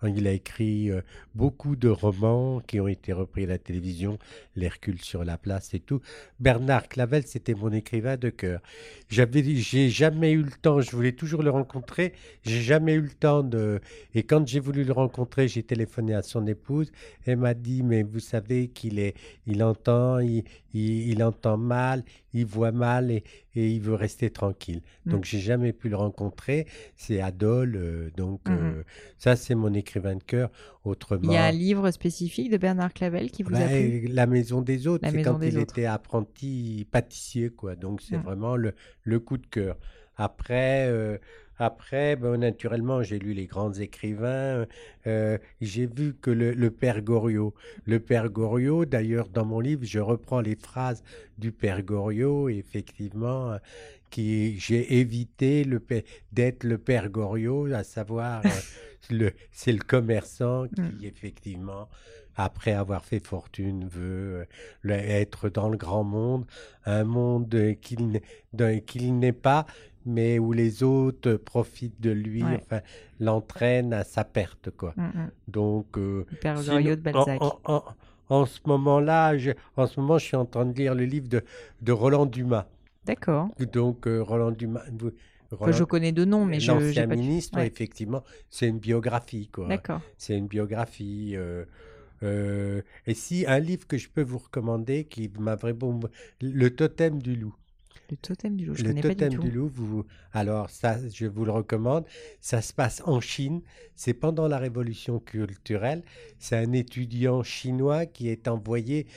Il a écrit euh, beaucoup de romans qui ont été repris à la télévision, L'Hercule sur la place et tout. Bernard Clavel, c'était mon écrivain de cœur. J'avais, j'ai jamais eu le temps, je voulais toujours le rencontrer, j'ai jamais eu le temps de. Et quand j'ai voulu le rencontrer, j'ai téléphoné à son épouse. Elle m'a dit, mais vous savez qu'il est, il entend, il, il, entend mal, il voit mal et, il veut rester tranquille. Donc, mm. j'ai jamais pu le rencontrer. C'est Adol, euh, donc mm-hmm. euh, ça, c'est mon écrivain de cœur. Autrement, Il y a un livre spécifique de Bernard Clavel qui vous a bah, plu? La Maison des Autres, c'est quand il Autres. était apprenti pâtissier, quoi. Donc c'est Mm. vraiment le, le coup de cœur. Après, euh, après ben, naturellement, j'ai lu les grands écrivains. euh, j'ai vu que le, le père Goriot, le père Goriot, d'ailleurs, dans mon livre, je reprends les phrases du père Goriot, effectivement, euh, qui j'ai évité le d'être le père Goriot, à savoir, euh, le, c'est le commerçant qui, Mm. effectivement, après avoir fait fortune, veut être dans le grand monde, un monde qu'il n'est d'un- qu'il n'est pas, mais où les autres profitent de lui, Ouais. enfin, l'entraînent à sa perte, quoi. Mm, mm. Donc, euh, sinon, de Balzac. En, en- en- en ce moment-là, je- en ce moment, je suis en train de lire le livre de, de Roland Dumas. D'accord. Donc, euh, Roland Dumas, Roland- je connais deux noms, mais je l'ancien j'ai pas ministre, Ouais. effectivement, c'est une biographie, quoi. D'accord. C'est une biographie. euh, euh, et si un livre que je peux vous recommander, qui m'a vraiment, le totem du loup. Le totem du loup, je le connais pas du tout. du loup, vous, alors ça, je vous le recommande. Ça se passe en Chine. C'est pendant la révolution culturelle. C'est un étudiant chinois qui est envoyé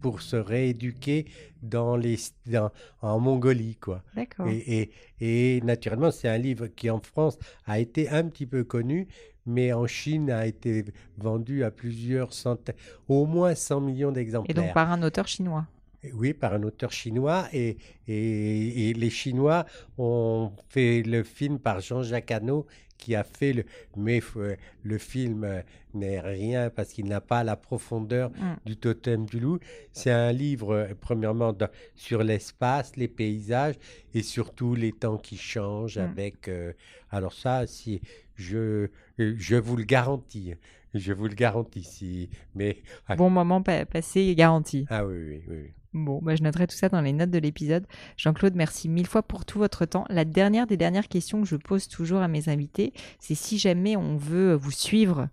pour se rééduquer dans les, dans- en Mongolie, quoi. D'accord. Et, et- et naturellement, c'est un livre qui en France a été un petit peu connu, mais en Chine a été vendu à plusieurs centaines, au moins 100 millions Et d'exemplaires. donc par un auteur chinois. Oui, par un auteur chinois. Et, et, et les Chinois ont fait le film par Jean-Jacques Hano, qui a fait le. Mais euh, le film euh, n'est rien parce qu'il n'a pas la profondeur Mm. du totem du loup. C'est un livre, euh, premièrement, de- sur l'espace, les paysages et surtout les temps qui changent Mm. avec. euh, alors, ça, si je, je vous le garantis. Je vous le garantis. Si, mais. ah, Bon moment pa- passé garanti. ah oui, oui, oui. oui. Bon, bah, je noterai tout ça dans les notes de l'épisode. Jean-Claude, merci mille fois pour tout votre temps. La dernière des dernières questions que je pose toujours à mes invités, c'est si jamais on veut vous suivre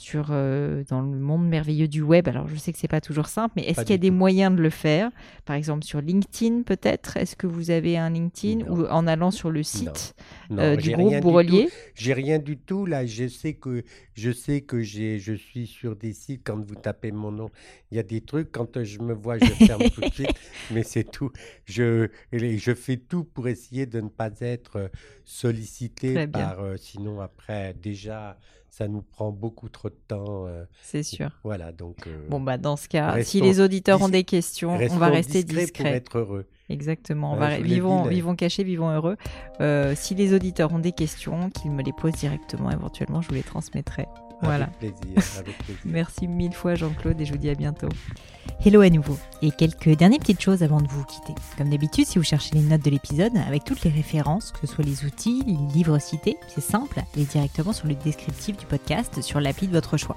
sur euh, dans le monde merveilleux du web. Alors, je sais que c'est pas toujours simple, mais est-ce qu'il y a des tout. moyens de le faire? Par exemple, sur LinkedIn, peut-être? Est-ce que vous avez un LinkedIn Non. ou en allant sur le site Non, euh, du groupe Bourrelier? J'ai rien du tout là. Je sais que je sais que j'ai je suis sur des sites quand vous tapez mon nom, il y a des trucs quand je me vois, je ferme tout de suite. Mais c'est tout. Je je fais tout pour essayer de ne pas être euh, sollicité par. euh, sinon après déjà ça nous prend beaucoup trop de temps. euh, C'est sûr. voilà donc. euh, Bon, bah, dans ce cas, si les auditeurs ont des questions, on va rester discrets discret. pour être heureux. Exactement. On va, vivons, dit, vivons cachés, vivons heureux. Euh, si les auditeurs ont des questions, qu'ils me les posent directement. Éventuellement, je vous les transmettrai. Voilà. Avec plaisir. Avec plaisir. Merci mille fois, Jean-Claude, et je vous dis à bientôt. Hello à nouveau. Et quelques dernières petites choses avant de vous quitter. Comme d'habitude, si vous cherchez les notes de l'épisode, avec toutes les références, que ce soit les outils, les livres cités, c'est simple, allez directement sur le descriptif du podcast sur l'appli de votre choix.